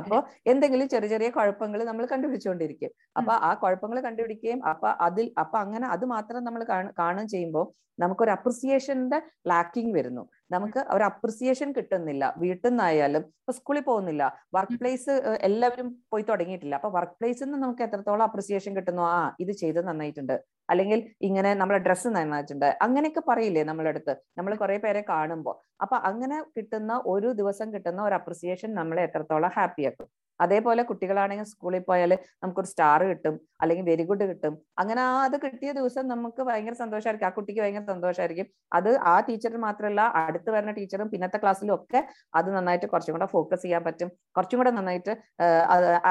അപ്പൊ എന്തെങ്കിലും ചെറിയ ചെറിയ കുഴപ്പങ്ങൾ നമ്മൾ കണ്ടുപിടിച്ചുകൊണ്ടിരിക്കും അപ്പൊ ആ കുഴപ്പങ്ങൾ കണ്ടുപിടിക്കുകയും അപ്പൊ അതിൽ അപ്പൊ അങ്ങനെ അത് മാത്രം നമ്മൾ കാണുകയും ചെയ്യുമ്പോൾ നമുക്കൊരു അപ്രിസിയേഷന്റെ ലാക്കിംഗ് വരുന്നു. നമുക്ക് ഒരു അപ്രിസിയേഷൻ കിട്ടുന്നില്ല. വീട്ടിൽ നിന്നായാലും ഇപ്പൊ സ്കൂളിൽ പോകുന്നില്ല. വർക്ക് പ്ലേസ് എല്ലാവരും പോയി തുടങ്ങിയിട്ടില്ല. അപ്പൊ വർക്ക് പ്ലേസിൽ നിന്ന് നമുക്ക് എത്രത്തോളം അപ്രിസിയേഷൻ കിട്ടുന്നു? ആ ഇത് ചെയ്ത് നന്നായിട്ടുണ്ട്. അല്ലെങ്കിൽ ഇങ്ങനെ നമ്മളെ ഡ്രസ്സ് നന്നായിട്ടുണ്ട് അങ്ങനെയൊക്കെ പറയില്ലേ നമ്മളെ അടുത്ത്? നമ്മൾ കുറെ പേരെ കാണുമ്പോൾ അപ്പൊ അങ്ങനെ കിട്ടുന്ന ഒരു ദിവസം കിട്ടുന്ന ഒരു അപ്രിസിയേഷൻ നമ്മളെ എത്രത്തോളം ഹാപ്പി ആക്കും. അതേപോലെ കുട്ടികളാണെങ്കിൽ സ്കൂളിൽ പോയാൽ നമുക്കൊരു സ്റ്റാർ കിട്ടും അല്ലെങ്കിൽ വെരി ഗുഡ് കിട്ടും. അങ്ങനെ ആ അത് കിട്ടിയ ദിവസം നമുക്ക് ഭയങ്കര സന്തോഷമായിരിക്കും ആ കുട്ടിക്ക് ഭയങ്കര സന്തോഷമായിരിക്കും അത് ആ ടീച്ചർ മാത്രമല്ല അടുത്ത് വരുന്ന ടീച്ചറും പിന്നത്തെ ക്ലാസ്സിലും ഒക്കെ അത് നന്നായിട്ട് കുറച്ചും കൂടെ ഫോക്കസ് ചെയ്യാൻ പറ്റും. കുറച്ചും കൂടെ നന്നായിട്ട്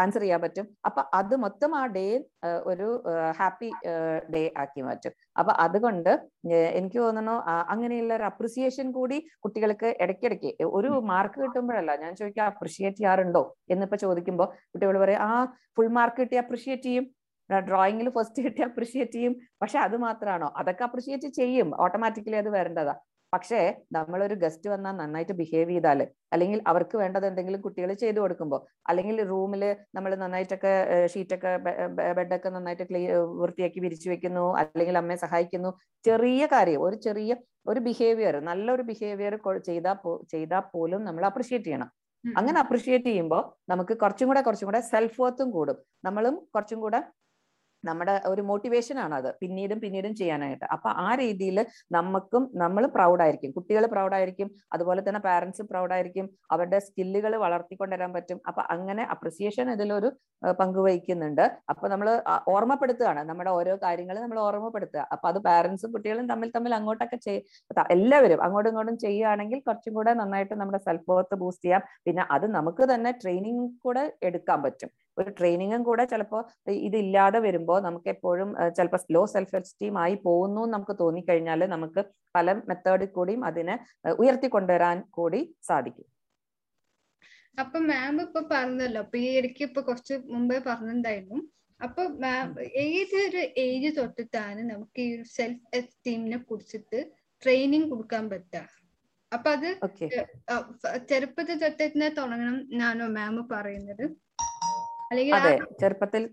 ആൻസർ ചെയ്യാൻ പറ്റും. അപ്പൊ അത് മൊത്തം ആ ഡേ ഒരു ഹാപ്പി ഡേ ആക്കി മാറ്റും. അപ്പൊ അതുകൊണ്ട് എനിക്ക് തോന്നുന്നു അങ്ങനെയുള്ള ഒരു അപ്രിസിയേഷൻ കൂടി കുട്ടികൾക്ക് ഇടയ്ക്കിടയ്ക്ക് ഒരു മാർക്ക് കിട്ടുമ്പോഴല്ല ഞാൻ ചോദിക്കാം അപ്രിഷിയേറ്റ് ചെയ്യാറുണ്ടോ? എന്നിപ്പോ ചോദിക്കുമ്പോൾ കുട്ടികൾ പറയും ആ ഫുൾ മാർക്ക് കിട്ടി അപ്രിഷിയേറ്റ് ചെയ്യും. ഡ്രോയിങ്ങിൽ ഫസ്റ്റ് കിട്ടി അപ്രിഷിയേറ്റ് ചെയ്യും. പക്ഷെ അത് മാത്രമാണോ അതൊക്കെ അപ്രിഷിയേറ്റ് ചെയ്യും. ഓട്ടോമാറ്റിക്കലി അത് വരേണ്ടതാ. പക്ഷേ നമ്മളൊരു ഗസ്റ്റ് വന്നാൽ നന്നായിട്ട് ബിഹേവ് ചെയ്താൽ അല്ലെങ്കിൽ അവർക്ക് വേണ്ടത് എന്തെങ്കിലും കുട്ടികൾ ചെയ്തു കൊടുക്കുമ്പോൾ അല്ലെങ്കിൽ റൂമിൽ നമ്മൾ നന്നായിട്ടൊക്കെ ഷീറ്റൊക്കെ ബെഡൊക്കെ നന്നായിട്ട് ക്ലീ വൃത്തിയാക്കി വിരിച്ചു വെക്കുന്നു അല്ലെങ്കിൽ അമ്മയെ സഹായിക്കുന്നു. ചെറിയ കാര്യം ഒരു ചെറിയ ഒരു ബിഹേവിയർ നല്ലൊരു ബിഹേവിയർ ചെയ്താൽ ചെയ്താൽ പോലും നമ്മൾ അപ്രിഷിയേറ്റ് ചെയ്യണം. അങ്ങനെ അപ്രിഷിയേറ്റ് ചെയ്യുമ്പോൾ നമുക്ക് കുറച്ചും കൂടെ കുറച്ചും കൂടെ സെൽഫ് വർത്തും കൂടും. നമ്മളും കുറച്ചും കൂടെ നമ്മുടെ ഒരു മോട്ടിവേഷൻ ആണ് അത് പിന്നീടും പിന്നീടും ചെയ്യാനായിട്ട്. അപ്പൊ ആ രീതിയിൽ നമുക്കും നമ്മൾ പ്രൗഡായിരിക്കും കുട്ടികൾ പ്രൗഡായിരിക്കും അതുപോലെ തന്നെ പാരന്റ്സ് പ്രൗഡായിരിക്കും അവരുടെ സ്കില്ലുകൾ വളർത്തിക്കൊണ്ടുവരാൻ പറ്റും. അപ്പൊ അങ്ങനെ അപ്രിസിയേഷൻ ഇതിലൊരു പങ്കുവഹിക്കുന്നുണ്ട്. അപ്പൊ നമ്മൾ ഓർമ്മപ്പെടുത്തുകയാണ്. നമ്മുടെ ഓരോ കാര്യങ്ങൾ നമ്മൾ ഓർമ്മപ്പെടുത്തുക. അപ്പൊ അത് പാരന്റ്സും കുട്ടികളും തമ്മിൽ തമ്മിൽ അങ്ങോട്ടൊക്കെ ചെയ്യ എല്ലാവരും അങ്ങോട്ടും ഇങ്ങോട്ടും ചെയ്യുകയാണെങ്കിൽ കുറച്ചും കൂടെ നന്നായിട്ട് നമ്മുടെ സെൽഫ് വർത്ത് ബൂസ്റ്റ് ചെയ്യാം. പിന്നെ അത് നമുക്ക് തന്നെ ട്രെയിനിങ് കൂടെ എടുക്കാൻ പറ്റും. ഒരു ട്രെയിനിങ്ങും കൂടെ ചിലപ്പോൾ ഇതില്ലാതെ വരുമ്പോൾ നമുക്ക് എപ്പോഴും ചിലപ്പോൾ സ്ലോ സെൽഫ് എസ്റ്റീം ആയി പോകുന്നു നമുക്ക് തോന്നിക്കഴിഞ്ഞാൽ നമുക്ക് പല മെത്തേഡിൽ കൂടിയും അതിനെ ഉയർത്തിക്കൊണ്ടുവരാൻ കൂടി സാധിക്കും. അപ്പൊ മാം ഇപ്പൊ പറഞ്ഞല്ലോ അപ്പൊ ഈ ഇടയ്ക്ക് ഇപ്പൊ കുറച്ച് മുമ്പേ പറഞ്ഞിട്ടുണ്ടായിരുന്നു. അപ്പൊ മാം ഏതൊരു ഏജ് തൊട്ടിട്ടാണ് നമുക്ക് ഈ സെൽഫ് എസ്റ്റീമിനെ കുറിച്ചിട്ട് ട്രെയിനിങ് കൊടുക്കാൻ പറ്റുക? അപ്പൊ അത് ചെറുപ്പത്തിൽ തൊട്ടിട്ട് തുടങ്ങണം എന്നാണോ മാം പറയുന്നത്? അതെ ചെറുപ്പത്തിൽ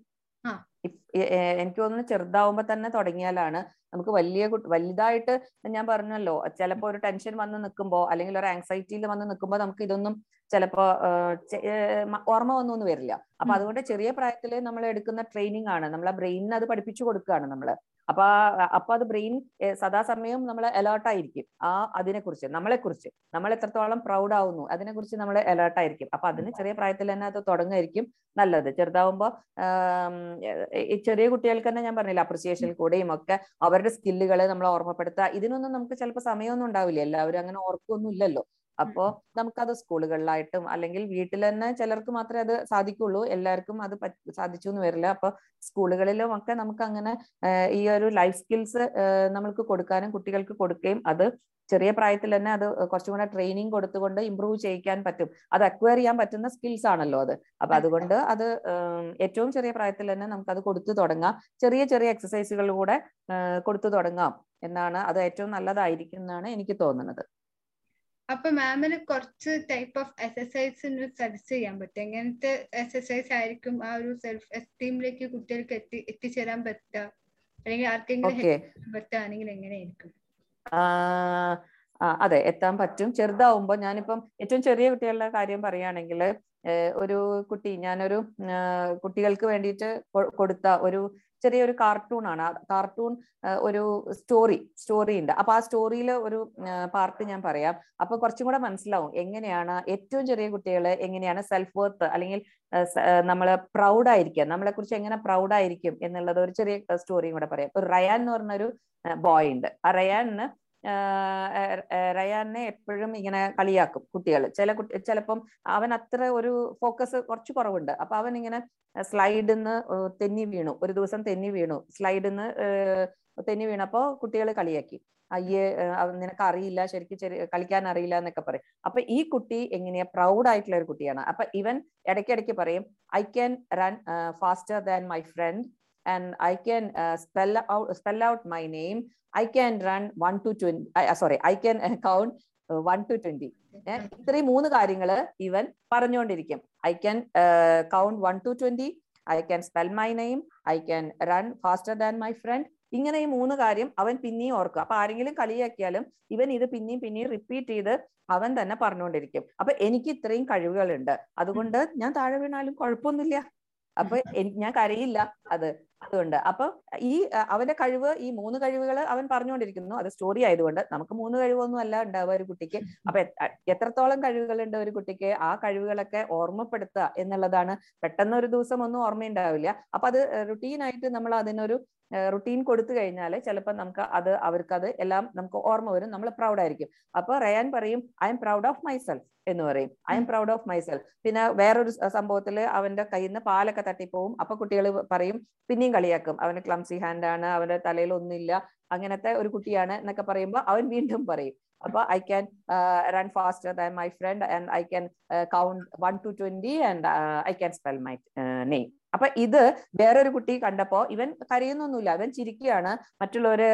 എനിക്ക് തോന്നുന്നു ചെറുതാവുമ്പോ തന്നെ തുടങ്ങിയാലാണ് നമുക്ക് വലിയ വലുതായിട്ട് ഞാൻ പറഞ്ഞല്ലോ ചിലപ്പോ ഒരു ടെൻഷൻ വന്ന് നിൽക്കുമ്പോ അല്ലെങ്കിൽ ഒരു ആങ്സൈറ്റിയിൽ വന്ന് നിൽക്കുമ്പോ നമുക്ക് ഇതൊന്നും ചിലപ്പോ ഓർമ്മ വന്നൊന്നും വരില്ല. അപ്പൊ അതുകൊണ്ട് ചെറിയ പ്രായത്തിൽ നമ്മൾ എടുക്കുന്ന ട്രെയിനിങ് ആണ്. നമ്മളെ ബ്രെയിനിന് അത് പഠിപ്പിച്ചു കൊടുക്കുകയാണ് നമ്മൾ. അപ്പൊ അപ്പൊ അത് ബ്രെയിൻ സദാസമയം നമ്മൾ അലേർട്ടായിരിക്കും ആ അതിനെക്കുറിച്ച് നമ്മളെക്കുറിച്ച്. നമ്മളെ കുറിച്ച് നമ്മൾ എത്രത്തോളം പ്രൗഡ് ആവുന്നു അതിനെക്കുറിച്ച് നമ്മൾ അലേർട്ടായിരിക്കും അപ്പൊ അതിന് ചെറിയ പ്രായത്തിൽ തന്നെ അത് തുടങ്ങായിരിക്കും നല്ലത്. ചെറുതാവുമ്പോ ഈ ചെറിയ കുട്ടികൾക്ക് തന്നെ ഞാൻ പറഞ്ഞില്ല അപ്രിസിയേഷൻ കൂടെയും ഒക്കെ അവരുടെ സ്കില്ലുകളെ നമ്മൾ ഓർമ്മപ്പെടുത്തുക ഇതിനൊന്നും നമുക്ക് ചിലപ്പോൾ സമയമൊന്നും ഉണ്ടാവില്ല. എല്ലാവരും അങ്ങനെ ഓർക്കൊന്നും ഇല്ലല്ലോ. അപ്പോ നമുക്കത് സ്കൂളുകളിലായിട്ടും അല്ലെങ്കിൽ വീട്ടിൽ തന്നെ ചിലർക്ക് മാത്രമേ അത് സാധിക്കുള്ളൂ. എല്ലാവർക്കും അത് സാധിച്ചു എന്ന് വരില്ല. അപ്പൊ സ്കൂളുകളിലും ഒക്കെ നമുക്ക് അങ്ങനെ ഈ ഒരു ലൈഫ് സ്കിൽസ് നമ്മൾക്ക് കൊടുക്കാനും കുട്ടികൾക്ക് കൊടുക്കുകയും അത് ചെറിയ പ്രായത്തിൽ തന്നെ അത് കുറച്ചും കൂടെ ട്രെയിനിങ് കൊടുത്തുകൊണ്ട് ഇമ്പ്രൂവ് ചെയ്യിക്കാൻ പറ്റും. അത് അക്വയർ ചെയ്യാൻ പറ്റുന്ന സ്കിൽസ് ആണല്ലോ അത്. അപ്പൊ അതുകൊണ്ട് അത് ഏറ്റവും ചെറിയ പ്രായത്തിൽ തന്നെ നമുക്ക് അത് കൊടുത്തു തുടങ്ങാം. ചെറിയ ചെറിയ എക്സസൈസുകൾ കൂടെ കൊടുത്തു തുടങ്ങാം എന്നാണ് അത് ഏറ്റവും നല്ലതായിരിക്കും എന്നാണ് എനിക്ക് തോന്നുന്നത്. അപ്പൊ മാമിന് കുറച്ച് ടൈപ്പ് ഓഫ് എക്സസൈസ് സജസ്റ്റ് ചെയ്യാൻ പറ്റും. എങ്ങനത്തെ എക്സസൈസ് ആയിരിക്കും ആ ഒരു സെൽഫ് എസ്റ്റീമിലേക്ക് കുട്ടികൾക്ക് എത്തി എത്തിച്ചേരാൻ പറ്റുക? അല്ലെങ്കിൽ ആർക്കെങ്കിലും പറ്റുകയാണെങ്കിൽ എങ്ങനെയായിരിക്കും? അതെ എത്താൻ പറ്റും. ചെറുതാവുമ്പോൾ ഞാനിപ്പം ഏറ്റവും ചെറിയ കുട്ടികളുടെ കാര്യം പറയുകയാണെങ്കിൽ ഒരു കുട്ടി ഞാനൊരു കുട്ടികൾക്ക് വേണ്ടിയിട്ട് കൊടുത്ത ഒരു ചെറിയൊരു കാർട്ടൂൺ ആണ്. കാർട്ടൂൺ ഒരു സ്റ്റോറി സ്റ്റോറി ഉണ്ട്. അപ്പൊ ആ സ്റ്റോറിയിൽ ഒരു പാർട്ട് ഞാൻ പറയാം. അപ്പൊ കുറച്ചും കൂടെ മനസ്സിലാവും എങ്ങനെയാണ് ഏറ്റവും ചെറിയ കുട്ടികൾ എങ്ങനെയാണ് സെൽഫ് വർത്ത് അല്ലെങ്കിൽ നമ്മൾ പ്രൗഡ് നമ്മളെ കുറിച്ച് എങ്ങനെ പ്രൗഡ് ആയിരിക്കും എന്നുള്ളത് ഒരു ചെറിയ സ്റ്റോറിയും കൂടെ പറയാം. റയാൻ എന്ന് പറഞ്ഞൊരു ബോയ് ഉണ്ട്. ആ റയാനിന് റയാനെ എപ്പോഴും ഇങ്ങനെ കളിയാക്കും കുട്ടികൾ ചില കുട്ടി ചിലപ്പം അവൻ അത്ര ഒരു ഫോക്കസ് കുറച്ച് കുറവുണ്ട്. അപ്പൊ അവൻ ഇങ്ങനെ സ്ലൈഡിൽ നിന്ന് തെന്നി വീണു. ഒരു ദിവസം തെന്നി വീണു. സ്ലൈഡിൽ നിന്ന് തെന്നി വീണപ്പോ കുട്ടികൾ കളിയാക്കി. അയ്യേ നിനക്ക് അറിയില്ല ശരിക്കും കളിക്കാൻ അറിയില്ല എന്നൊക്കെ പറയും. അപ്പൊ ഈ കുട്ടി എങ്ങനെയാ പ്രൗഡ് ആയിട്ടുള്ള ഒരു കുട്ടിയാണ്. അപ്പൊ ഇവൻ ഇടയ്ക്കിടയ്ക്ക് പറയും I can run faster than my friend and I spell out out spell out my name I can run one two twenty sorry, I can count one two twenty ഇത്രയും മൂന്ന് കാര്യങ്ങൾ ഇവൻ പറഞ്ഞുകൊണ്ടിരിക്കും I can count one two twenty I can spell my name I can run faster than my friend ഇങ്ങനെ ഈ മൂന്ന് കാര്യം അവൻ പിന്നെയും ഓർക്കുക. അപ്പൊ ആരെങ്കിലും കളിയാക്കിയാലും ഇവൻ ഇത് പിന്നെയും പിന്നെയും റിപ്പീറ്റ് ചെയ്ത് അവൻ തന്നെ പറഞ്ഞുകൊണ്ടിരിക്കും അപ്പൊ എനിക്ക് ഇത്രയും കഴിവുകളുണ്ട്. അതുകൊണ്ട് ഞാൻ താഴെ വീണാലും കുഴപ്പമൊന്നുമില്ല. അപ്പൊ ഞാൻ കരയില്ല അത്. അതുകൊണ്ട് അപ്പൊ ഈ അവന്റെ കഴിവ് ഈ മൂന്ന് കഴിവുകൾ അവൻ പറഞ്ഞുകൊണ്ടിരിക്കുന്നു. അത് സ്റ്റോറി ആയതുകൊണ്ട് നമുക്ക് മൂന്ന് കഴിവൊന്നും അല്ല ഉണ്ടാവുക ഒരു കുട്ടിക്ക്. അപ്പൊ എത്രത്തോളം കഴിവുകളുണ്ട് ഒരു കുട്ടിക്ക് ആ കഴിവുകളൊക്കെ ഓർമ്മപ്പെടുത്തുക എന്നുള്ളതാണ്. പെട്ടെന്ന് ഒരു ദിവസം ഒന്നും ഓർമ്മയുണ്ടാവില്ല. അപ്പൊ അത് റുട്ടീൻ ആയിട്ട് നമ്മൾ അതിനൊരു റുട്ടീൻ കൊടുത്തു കഴിഞ്ഞാൽ ചിലപ്പോൾ നമുക്ക് അത് അവർക്കത് എല്ലാം നമുക്ക് ഓർമ്മ വരും. നമ്മൾ പ്രൗഡ് ആയിരിക്കും. അപ്പൊ റയാൻ പറയും I'm proud of myself എന്ന് പറയും. I'm proud of myself പിന്നെ വേറൊരു സംഭവത്തിൽ സംഭവത്തിൽ അവന്റെ കയ്യിൽ നിന്ന് പാലൊക്കെ തട്ടിപ്പോവും. അപ്പൊ കുട്ടികൾ പറയും പിന്നെയും കളിയാക്കും. അവന് ക്ലംസി ഹാൻഡ് ആണ്. അവന്റെ തലയിൽ ഒന്നുമില്ല. അങ്ങനത്തെ ഒരു കുട്ടിയാണ് എന്നൊക്കെ പറയുമ്പോൾ അവൻ വീണ്ടും പറയും. അപ്പൊ I can run faster than my friend and I can count one two twenty and I can spell my name അപ്പൊ ഇത് വേറൊരു കുട്ടി കണ്ടപ്പോ ഇവൻ കരയുന്നൊന്നുമില്ല. ഇവൻ ചിരിക്കുകയാണ്. മറ്റുള്ളവര്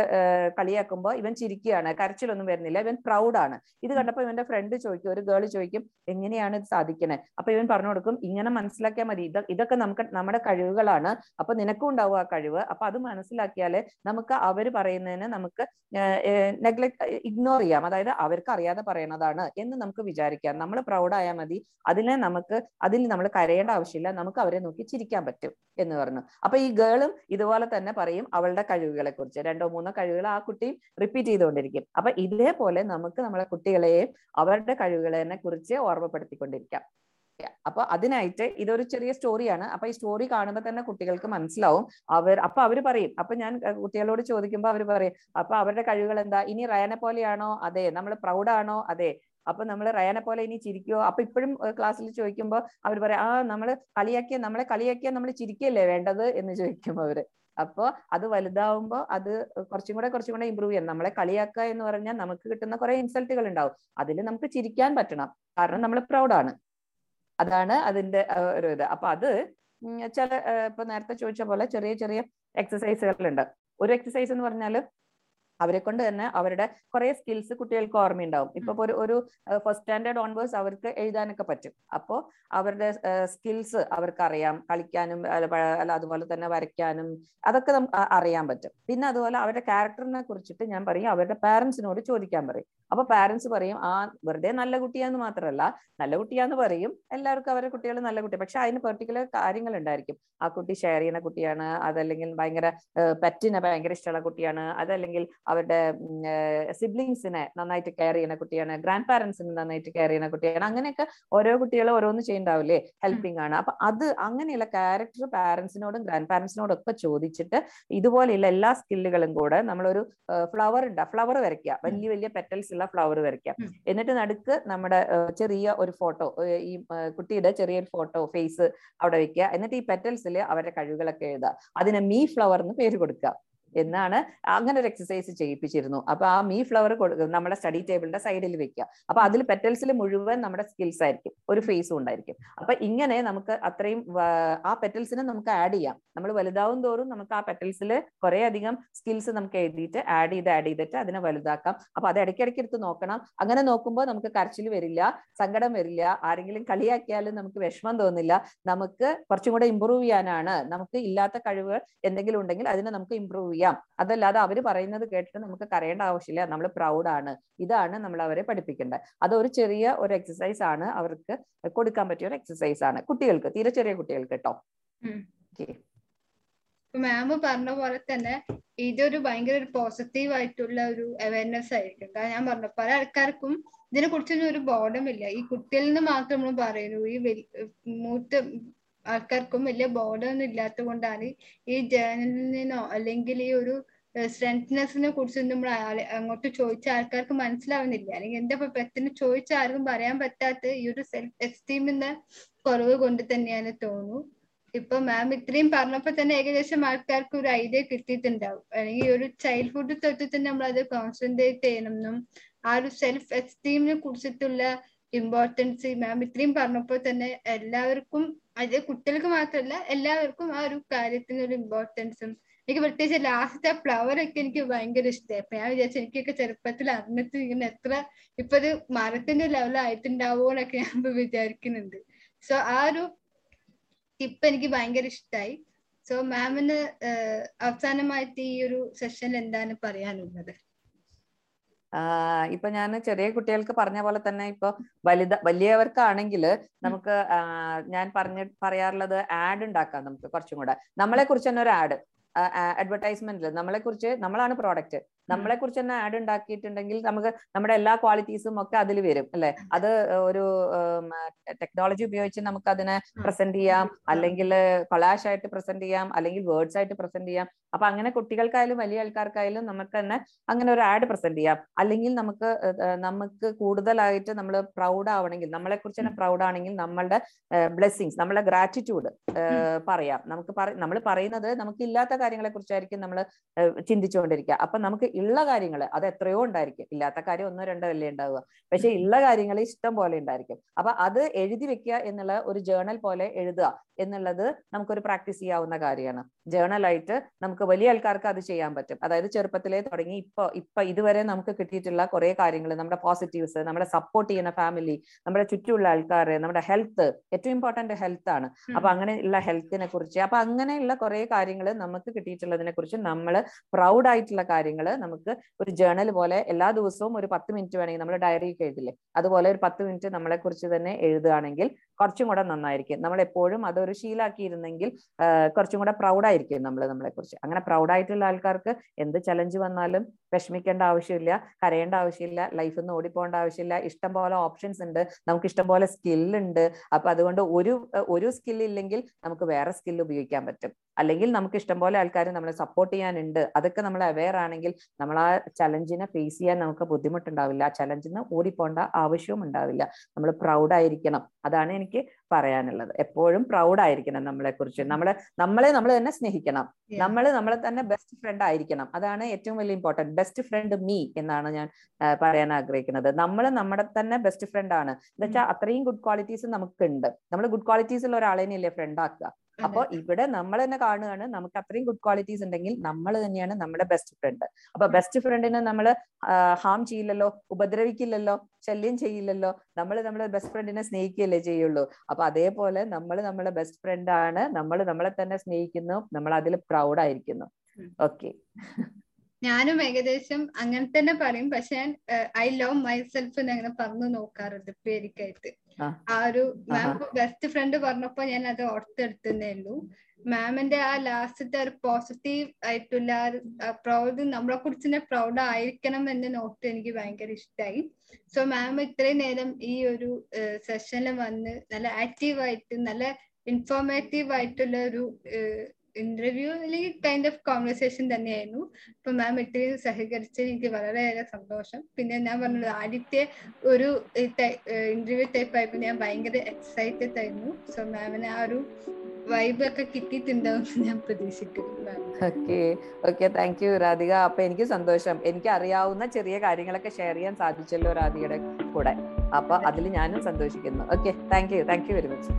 കളിയാക്കുമ്പോൾ കളിയാക്കുമ്പോ ഇവൻ ചിരിക്കുകയാണ്. കരച്ചിലൊന്നും വരുന്നില്ല. ഇവൻ പ്രൗഡാണ്. ഇത് കണ്ടപ്പോ ഇവന്റെ ഫ്രണ്ട് ചോദിക്കും ഒരു ഗേൾ ചോദിക്കും എങ്ങനെയാണ് ഇത് സാധിക്കണേ? അപ്പൊ ഇവൻ പറഞ്ഞു കൊടുക്കും ഇങ്ങനെ മനസ്സിലാക്കിയാൽ മതി. ഇത് ഇതൊക്കെ നമുക്ക് നമ്മുടെ കഴിവുകളാണ്. അപ്പൊ നിനക്കും ഉണ്ടാവും ആ കഴിവ്. അപ്പൊ അത് മനസ്സിലാക്കിയാൽ നമുക്ക് അവർ പറയുന്നതിന് നമുക്ക് നെഗ്ലക്ട് ഇഗ്നോർ ചെയ്യാം. അതായത് അവർക്ക് അറിയാതെ പറയണതാണ് എന്ന് നമുക്ക് വിചാരിക്കാം. നമ്മൾ പ്രൗഡായാൽ മതി. അതിനെ നമുക്ക് അതിൽ നമ്മൾ കരയേണ്ട ആവശ്യമില്ല. നമുക്ക് അവരെ നോക്കി ചിരിക്കാൻ പറ്റും എന്ന് പറഞ്ഞു. അപ്പൊ ഈ ഗേളും ഇതുപോലെ തന്നെ പറയും അവളുടെ കഴിവുകളെ കുറിച്ച് രണ്ടോ മൂന്നോ കഴിവുകൾ ആ കുട്ടിയും റിപ്പീറ്റ് ചെയ്തുകൊണ്ടിരിക്കും. അപ്പൊ ഇതേപോലെ നമുക്ക് നമ്മളെ കുട്ടികളെയും അവരുടെ കഴിവുകളെ കുറിച്ച് ഓർമ്മപ്പെടുത്തിക്കൊണ്ടിരിക്കാം. അപ്പൊ അതിനായിട്ട് ഇതൊരു ചെറിയ സ്റ്റോറിയാണ് അപ്പൊ ഈ സ്റ്റോറി കാണുമ്പോൾ തന്നെ കുട്ടികൾക്ക് മനസ്സിലാവും. അവർ അപ്പൊ അവർ പറയും. അപ്പൊ ഞാൻ കുട്ടികളോട് ചോദിക്കുമ്പോൾ അവർ പറയും അപ്പൊ അവരുടെ കഴിവുകൾ എന്താ? ഇനി റയനെ പോലെയാണോ? അതെ. നമ്മൾ പ്രൗഡ് ആണോ? അതെ. അപ്പൊ നമ്മൾ റയാനെ പോലെ ഇനി ചിരിക്കുവോ? അപ്പൊ ഇപ്പോഴും ക്ലാസ്സിൽ ചോദിക്കുമ്പോൾ അവർ പറയാം ആ നമ്മൾ കളിയാക്കിയ നമ്മളെ കളിയാക്കിയ നമ്മൾ ചിരിക്കല്ലേ വേണ്ടത്? എന്ന് ചോദിക്കും അവർ. അപ്പോ അത് വലുതാവുമ്പോൾ അത് കുറച്ചും കൂടെ കുറച്ചും കൂടെ ഇമ്പ്രൂവ് ചെയ്യണം നമ്മളെ കളിയാക്കുക എന്ന് പറഞ്ഞാൽ നമുക്ക് കിട്ടുന്ന കുറെ ഇൻസൾട്ടുകൾ ഉണ്ടാവും. അതിൽ നമുക്ക് ചിരിക്കാൻ പറ്റണം. കാരണം നമ്മൾ പ്രൗഡാണ് അതാണ് അതിന്റെ ഒരു ഇത്. അപ്പൊ അത് ചില ഇപ്പൊ നേരത്തെ ചോദിച്ച പോലെ ചെറിയ ചെറിയ എക്സസൈസുകളുണ്ട് ഒരു എക്സസൈസ് എന്ന് പറഞ്ഞാൽ അവരെ കൊണ്ട് തന്നെ അവരുടെ കുറെ സ്കിൽസ് കുട്ടികൾക്ക് ഓർമ്മയുണ്ടാവും. ഇപ്പൊ ഒരു ഒരു ഫസ്റ്റ് സ്റ്റാൻഡേർഡ് ഓൺവേഴ്സ് അവർക്ക് എഴുതാനൊക്കെ പറ്റും. അപ്പോ അവരുടെ സ്കിൽസ് അവർക്ക് അറിയാം കളിക്കാനും അല്ല അതുപോലെ തന്നെ വരയ്ക്കാനും അതൊക്കെ നമുക്ക് അറിയാൻ പറ്റും. പിന്നെ അതുപോലെ അവരുടെ ക്യാരക്ടറിനെ കുറിച്ചിട്ട് ഞാൻ പറയും അവരുടെ പാരന്റ്സിനോട് ചോദിക്കാൻ പറയും. അപ്പൊ പാരന്റ്സ് പറയും ആ വെറുതെ നല്ല കുട്ടിയാന്ന് മാത്രമല്ല നല്ല കുട്ടിയാന്ന് പറയും. എല്ലാവർക്കും അവരുടെ കുട്ടികൾ നല്ല കുട്ടി പക്ഷെ അതിന് പെർട്ടിക്കുലർ കാര്യങ്ങൾ ഉണ്ടായിരിക്കും ആ കുട്ടി ഷെയർ ചെയ്യുന്ന കുട്ടിയാണ്. അതല്ലെങ്കിൽ ഭയങ്കര പെറ്റിനെ ഭയങ്കര ഇഷ്ടമുള്ള കുട്ടിയാണ്. അതല്ലെങ്കിൽ അവരുടെ സിബ്ലിങ്സിനെ നന്നായിട്ട് കെയർ ചെയ്യുന്ന കുട്ടിയാണ് ഗ്രാൻഡ് പാരന്റ്സിനെ നന്നായിട്ട് കെയർ ചെയ്യുന്ന കുട്ടിയാണ്. അങ്ങനെയൊക്കെ ഓരോ കുട്ടികളും ഓരോന്ന് ചെയ്യണ്ടാവില്ലേ? ഹെൽപ്പിംഗ് ആണ്. അപ്പൊ അത് അങ്ങനെയുള്ള ക്യാരക്ടർ പാരന്റ്സിനോടും ഗ്രാൻഡ് പാരന്റ്സിനോടും ഒക്കെ ചോദിച്ചിട്ട് ഇതുപോലെയുള്ള എല്ലാ സ്കില്ലുകളും കൂടെ നമ്മളൊരു ഫ്ലവർ ഉണ്ടാ ഫ്ലവർ വരയ്ക്കുക. വലിയ വലിയ പെറ്റൽസ് ഉള്ള ഫ്ലവർ വരയ്ക്കുക. എന്നിട്ട് നടുക്ക് നമ്മുടെ ചെറിയ ഒരു ഫോട്ടോ ഈ കുട്ടിയുടെ ചെറിയൊരു ഫോട്ടോ ഫേസ് അവിടെ വെക്കുക എന്നിട്ട് ഈ പെറ്റൽസിൽ അവരുടെ കഴിവുകളൊക്കെ എഴുതുക. അതിനെ മീ ഫ്ലവർ എന്ന് പേര് കൊടുക്കുക. എന്നാണ് അങ്ങനെ ഒരു എക്സസൈസ് ചെയ്യിപ്പിച്ചിരുന്നു. അപ്പൊ ആ മീ ഫ്ലവർ നമ്മുടെ സ്റ്റഡി ടേബിളിന്റെ സൈഡിൽ വെക്കുക അപ്പൊ അതിൽ പെറ്റൽസിൽ മുഴുവൻ നമ്മുടെ സ്കിൽസ് ആയിരിക്കും. ഒരു ഫേസും ഉണ്ടായിരിക്കും. അപ്പൊ ഇങ്ങനെ നമുക്ക് അത്രയും ആ പെറ്റൽസിനെ നമുക്ക് ആഡ് ചെയ്യാം. നമ്മൾ വലുതാവും തോറും നമുക്ക് ആ പെറ്റൽസിൽ കുറെ അധികം സ്കിൽസ് നമുക്ക് എഴുതിയിട്ട് ആഡ് ചെയ്ത് ആഡ് ചെയ്തിട്ട് അതിനെ വലുതാക്കാം. അപ്പൊ അത് ഇടയ്ക്കിടയ്ക്ക് എടുത്ത് നോക്കണം. അങ്ങനെ നോക്കുമ്പോൾ നമുക്ക് കരച്ചിൽ വരില്ല സങ്കടം വരില്ല ആരെങ്കിലും കളിയാക്കിയാലും നമുക്ക് വിഷമം തോന്നില്ല. നമുക്ക് കുറച്ചും കൂടെ ഇമ്പ്രൂവ് ചെയ്യാനാണ്. നമുക്ക് ഇല്ലാത്ത കഴിവ് എന്തെങ്കിലും ഉണ്ടെങ്കിൽ അതിനെ നമുക്ക് ഇമ്പ്രൂവ് ചെയ്യാം അതല്ലാതെ അവർ പറയുന്നത് കേട്ടിട്ട് നമുക്ക് കരയേണ്ട ആവശ്യമില്ല. നമ്മൾ പ്രൗഡാണ് ഇതാണ് നമ്മൾ അവരെ പഠിപ്പിക്കേണ്ടത്. അതൊരു ചെറിയ ഒരു എക്സസൈസ് ആണ്. അവർക്ക് കൊടുക്കാൻ പറ്റിയ ഒരു എക്സസൈസ് ആണ്. കുട്ടികൾക്ക് തീരെ ചെറിയ കുട്ടികൾക്ക് കേട്ടോ. മാം പറഞ്ഞ പോലെ തന്നെ ഇതൊരു ഭയങ്കര ഒരു പോസിറ്റീവ് ആയിട്ടുള്ള ഒരു അവയർനെസ് ആയിരിക്കും. കാരണം ഞാൻ പറഞ്ഞു പല ആൾക്കാർക്കും ഇതിനെ കുറിച്ചൊന്നും ഒരു ബോധമില്ല. ഈ കുട്ടികളിൽ നിന്ന് മാത്രം നമ്മൾ പറയുന്നു. ഈ മൂത്ത ആൾക്കാർക്കും വലിയ ബോധമൊന്നും ഇല്ലാത്തത് കൊണ്ടാണ് ഈ ജേണലിനോ അല്ലെങ്കിൽ ഈ ഒരു സ്ട്രെങ്ത്നെസ്സിനെ കുറിച്ച് നമ്മൾ അങ്ങോട്ട് ചോദിച്ച ആൾക്കാർക്ക് മനസ്സിലാവുന്നില്ല. അല്ലെങ്കിൽ ഇപ്പൊ പെട്ടെന്ന് ചോദിച്ച ആർക്കും പറയാൻ പറ്റാത്ത ഈ ഒരു സെൽഫ് എസ്റ്റീമിന്റെ കുറവ് കൊണ്ട് തന്നെയാണ് തോന്നുന്നു. ഇപ്പൊ മാം ഇത്രയും പറഞ്ഞപ്പോ തന്നെ ഏകദേശം ആൾക്കാർക്ക് ഒരു ഐഡിയ കിട്ടിയിട്ടുണ്ടാവും. അല്ലെങ്കിൽ ഈ ഒരു ചൈൽഡ്ഹുഡ് തൊട്ട് തന്നെ നമ്മൾ അത് കോൺസെൻട്രേറ്റ് ചെയ്യണം എന്നും ആ ഒരു സെൽഫ് എസ്റ്റീമിനെ കുറിച്ചിട്ടുള്ള ഇമ്പോർട്ടൻസ് മാം ഇത്രയും പറഞ്ഞപ്പോൾ തന്നെ എല്ലാവർക്കും അത് കുട്ടികൾക്ക് മാത്രമല്ല എല്ലാവർക്കും ആ ഒരു കാര്യത്തിനൊരു ഇമ്പോർട്ടൻസും എനിക്ക് പ്രത്യേകിച്ച് ലാസ്റ്റത്തെ ഫ്ലവർ ഒക്കെ എനിക്ക് ഭയങ്കര ഇഷ്ടമായി അപ്പൊ ഞാൻ വിചാരിച്ചു എനിക്കൊക്കെ ചെറുപ്പത്തിൽ അറിഞ്ഞിട്ട് ഇങ്ങനെ എത്ര ഇപ്പൊ ഒരു മരത്തിന്റെ ലെവലായിട്ടുണ്ടാവോ എന്നൊക്കെ ഞാൻ വിചാരിക്കുന്നുണ്ട്. സോ ആ ഒരു ടിപ്പ് എനിക്ക് ഭയങ്കര ഇഷ്ടമായി സോ മാമിന് അവസാനമായിട്ട് ഈ ഒരു സെഷനിൽ എന്താണ് പറയാനുള്ളത്? ഇപ്പൊ ഞാൻ ചെറിയ കുട്ടികൾക്ക് പറഞ്ഞ പോലെ തന്നെ ഇപ്പൊ വലുത വലിയവർക്കാണെങ്കിൽ നമുക്ക് ഞാൻ പറഞ്ഞ പറയാറുള്ളത് ആഡ് ഉണ്ടാക്കാം നമുക്ക് കുറച്ചും കൂടെ. നമ്മളെ കുറിച്ച് തന്നെ ഒരു ആഡ് അഡ്വർടൈസ്മെന്റിൽ നമ്മളെ കുറിച്ച് നമ്മളാണ് പ്രോഡക്റ്റ്. നമ്മളെ കുറിച്ച് തന്നെ ആഡ് ഉണ്ടാക്കിയിട്ടുണ്ടെങ്കിൽ നമുക്ക് നമ്മുടെ എല്ലാ ക്വാളിറ്റീസും ഒക്കെ അതിൽ വരും അല്ലെ? അത് ഒരു ടെക്നോളജി ഉപയോഗിച്ച് നമുക്ക് അതിനെ പ്രസന്റ് ചെയ്യാം അല്ലെങ്കിൽ കൊളാഷ് ആയിട്ട് പ്രസന്റ് ചെയ്യാം അല്ലെങ്കിൽ വേർഡ്സ് ആയിട്ട് പ്രസന്റ് ചെയ്യാം. അപ്പൊ അങ്ങനെ കുട്ടികൾക്കായാലും വലിയ ആൾക്കാർക്കായാലും നമുക്ക് തന്നെ അങ്ങനെ ഒരു ആഡ് പ്രസന്റ് ചെയ്യാം. അല്ലെങ്കിൽ നമുക്ക് നമുക്ക് കൂടുതലായിട്ട് നമ്മൾ പ്രൗഡ് ആവണമെങ്കിൽ നമ്മളെ കുറിച്ച് തന്നെ പ്രൗഡ് ആണെങ്കിൽ നമ്മളുടെ ബ്ലെസ്സിങ്സ് നമ്മളെ ഗ്രാറ്റിറ്റ്യൂഡ് പറയാം. നമുക്ക് നമ്മൾ പറയുന്നത് നമുക്ക് ഇല്ലാത്ത കാര്യങ്ങളെ കുറിച്ചായിരിക്കും നമ്മൾ ചിന്തിച്ചുകൊണ്ടിരിക്കുക. അപ്പൊ നമുക്ക് ഉള്ള കാര്യങ്ങൾ അത് എത്രയോ ഉണ്ടായിരിക്കും. ഇല്ലാത്ത കാര്യം ഒന്നോ രണ്ടോ അല്ലേ ഉണ്ടാവുക. പക്ഷെ ഉള്ള കാര്യങ്ങൾ ഇഷ്ടം പോലെ ഉണ്ടായിരിക്കും. അപ്പൊ അത് എഴുതി വെക്കുക എന്നുള്ള ഒരു ജേണൽ പോലെ എഴുതുക എന്നുള്ളത് നമുക്കൊരു പ്രാക്ടീസ് ചെയ്യാവുന്ന കാര്യമാണ്. ജേണലായിട്ട് നമുക്ക് വലിയ ആൾക്കാർക്ക് അത് ചെയ്യാൻ പറ്റും. അതായത് ചെറുപ്പത്തിലേ തുടങ്ങി ഇപ്പൊ ഇപ്പൊ ഇതുവരെ നമുക്ക് കിട്ടിയിട്ടുള്ള കുറെ കാര്യങ്ങൾ നമ്മുടെ പോസിറ്റീവ്സ് നമ്മുടെ സപ്പോർട്ട് ചെയ്യുന്ന ഫാമിലി നമ്മുടെ ചുറ്റുമുള്ള ആൾക്കാർ നമ്മുടെ ഹെൽത്ത് ഏറ്റവും ഇമ്പോർട്ടന്റ് ഹെൽത്ത് ആണ്. അപ്പൊ അങ്ങനെയുള്ള ഹെൽത്തിനെ കുറിച്ച് അപ്പൊ അങ്ങനെയുള്ള കുറെ കാര്യങ്ങൾ നമുക്ക് കിട്ടിയിട്ടുള്ളതിനെ കുറിച്ച് നമ്മൾ പ്രൗഡ് ആയിട്ടുള്ള കാര്യങ്ങൾ നമുക്ക് ഒരു ജേണൽ പോലെ എല്ലാ ദിവസവും ഒരു പത്ത് മിനിറ്റ് വേണമെങ്കിൽ നമ്മൾ ഡയറി എഴുതില്ലേ? അതുപോലെ ഒരു പത്ത് മിനിറ്റ് നമ്മളെ കുറിച്ച് തന്നെ എഴുതുകയാണെങ്കിൽ കുറച്ചും കൂടെ നന്നായിരിക്കും. നമ്മൾ എപ്പോഴും അതൊരു ശീലാക്കിയിരുന്നെങ്കിൽ കുറച്ചും കൂടെ പ്രൗഡായിരിക്കും നമ്മൾ നമ്മളെ കുറിച്ച് അങ്ങനെ പ്രൗഡായിട്ടുള്ള ആൾക്കാർക്ക് എന്ത് ചലഞ്ച് വന്നാലും വിഷമിക്കേണ്ട ആവശ്യമില്ല കരയേണ്ട ആവശ്യമില്ല ലൈഫിൽ നിന്ന് ഓടിപ്പോകേണ്ട ആവശ്യമില്ല. ഇഷ്ടം പോലെ ഓപ്ഷൻസ് ഉണ്ട്. നമുക്ക് ഇഷ്ടം പോലെ സ്കില്ലുണ്ട് അപ്പൊ അതുകൊണ്ട് ഒരു ഒരു സ്കിൽ ഇല്ലെങ്കിൽ നമുക്ക് വേറെ സ്കിൽ ഉപയോഗിക്കാൻ പറ്റും. അല്ലെങ്കിൽ നമുക്ക് ഇഷ്ടം പോലെ ആൾക്കാർ നമ്മളെ സപ്പോർട്ട് ചെയ്യാനുണ്ട്. അതൊക്കെ നമ്മൾ അവെയർ ആണെങ്കിൽ നമ്മൾ ആ ചലഞ്ചിനെ ഫേസ് ചെയ്യാൻ നമുക്ക് ബുദ്ധിമുട്ടുണ്ടാവില്ല. ആ ചലഞ്ചിന് ഓടിപ്പോണ്ട ആവശ്യവും ഉണ്ടാവില്ല. നമ്മൾ പ്രൗഡ് ആയിരിക്കണം. അതാണ് എനിക്ക് പറയാനുള്ളത്. എപ്പോഴും പ്രൗഡ് ആയിരിക്കണം നമ്മളെ കുറിച്ച് നമ്മളെ നമ്മളെ നമ്മൾ തന്നെ സ്നേഹിക്കണം. നമ്മൾ നമ്മളെ തന്നെ ബെസ്റ്റ് ഫ്രണ്ട് ആയിരിക്കണം. അതാണ് ഏറ്റവും വലിയ ഇമ്പോർട്ടന്റ് ബെസ്റ്റ് ഫ്രണ്ട് മീ എന്നാണ് ഞാൻ പറയാൻ ആഗ്രഹിക്കുന്നത്. നമ്മൾ നമ്മുടെ തന്നെ ബെസ്റ്റ് ഫ്രണ്ട് ആണ്. എന്ന് വെച്ചാൽ അത്രയും ഗുഡ് ക്വാളിറ്റീസ് നമുക്കുണ്ട്. നമ്മൾ ഗുഡ് ക്വാളിറ്റീസ് ഉള്ള ഒരാളെ അല്ലേ ഫ്രണ്ട് ആക്കുക? അപ്പൊ ഇവിടെ നമ്മൾ തന്നെ കാണുകയാണ് നമുക്ക് അത്രയും ഗുഡ് ക്വാളിറ്റീസ് ഉണ്ടെങ്കിൽ നമ്മൾ തന്നെയാണ് നമ്മുടെ ബെസ്റ്റ് ഫ്രണ്ട് അപ്പൊ ബെസ്റ്റ് ഫ്രണ്ടിനെ നമ്മൾ ഹാം ചെയ്യില്ലല്ലോ ഉപദ്രവിക്കില്ലല്ലോ ശല്യം ചെയ്യില്ലല്ലോ നമ്മൾ നമ്മുടെ ബെസ്റ്റ് ഫ്രണ്ടിനെ സ്നേഹിക്കുകയല്ലേ ചെയ്യുള്ളൂ. അപ്പൊ അതേപോലെ നമ്മൾ നമ്മുടെ ബെസ്റ്റ് ഫ്രണ്ട് ആണ് നമ്മൾ നമ്മളെ തന്നെ സ്നേഹിക്കുന്നു നമ്മൾ അതിൽ പ്രൗഡ് ആയിരിക്കുന്നു. ഓക്കെ ഞാനും ഏകദേശം അങ്ങനെ തന്നെ പറയും. പക്ഷെ ഐ ലവ് മൈസെൽഫ് അങ്ങനെ പറഞ്ഞു നോക്കാറുണ്ട് പേരിക്കായിട്ട് ആ. ഒരു മാം ബെസ്റ്റ് ഫ്രണ്ട് പറഞ്ഞപ്പോ ഞാൻ അത് ഓർത്തെടുത്തേ ഉള്ളൂ. മാമിന്റെ ആ ലാസ്റ്റത്തെ ഒരു പോസിറ്റീവ് ആയിട്ടുള്ള പ്രൗഡ് നമ്മളെ കുറിച്ച് പ്രൗഡ് ആയിരിക്കണം എന്ന നോട്ട് എനിക്ക് ഭയങ്കര ഇഷ്ടമായി സോ മാം ഇത്രയും നേരം ഈ ഒരു സെഷനിൽ വന്ന് നല്ല ആക്റ്റീവ് ആയിട്ട് നല്ല ഇൻഫോർമേറ്റീവ് ആയിട്ടുള്ള ഒരു ഇന്റർവ്യൂ അല്ലെങ്കിൽ കൈൻഡ് ഓഫ് കോൺവെർസേഷൻ തന്നെയായിരുന്നു. അപ്പൊ മാം ഇത്രയും സഹകരിച്ചത് എനിക്ക് വളരെയേറെ സന്തോഷം. പിന്നെ ഞാൻ പറഞ്ഞത് ആദ്യത്തെ ഒരു ഇന്റർവ്യൂ ടൈപ്പ് ആയപ്പോൾ ഞാൻ ഭയങ്കര എക്സൈറ്റഡ് ആയിരുന്നു. സോ മാമിന് ആ ഒരു വൈബ് ഒക്കെ കിട്ടിയിട്ടുണ്ടാവും ഞാൻ പ്രതീക്ഷിക്കുന്നു താങ്ക് യു രാധിക അപ്പൊ എനിക്ക് സന്തോഷം. എനിക്ക് അറിയാവുന്ന ചെറിയ കാര്യങ്ങളൊക്കെ ഷെയർ ചെയ്യാൻ സാധിച്ചല്ലോ രാധികയുടെ കൂടെ. അപ്പൊ അതിൽ ഞാനും സന്തോഷിക്കുന്നു. Okay thank you thank you very much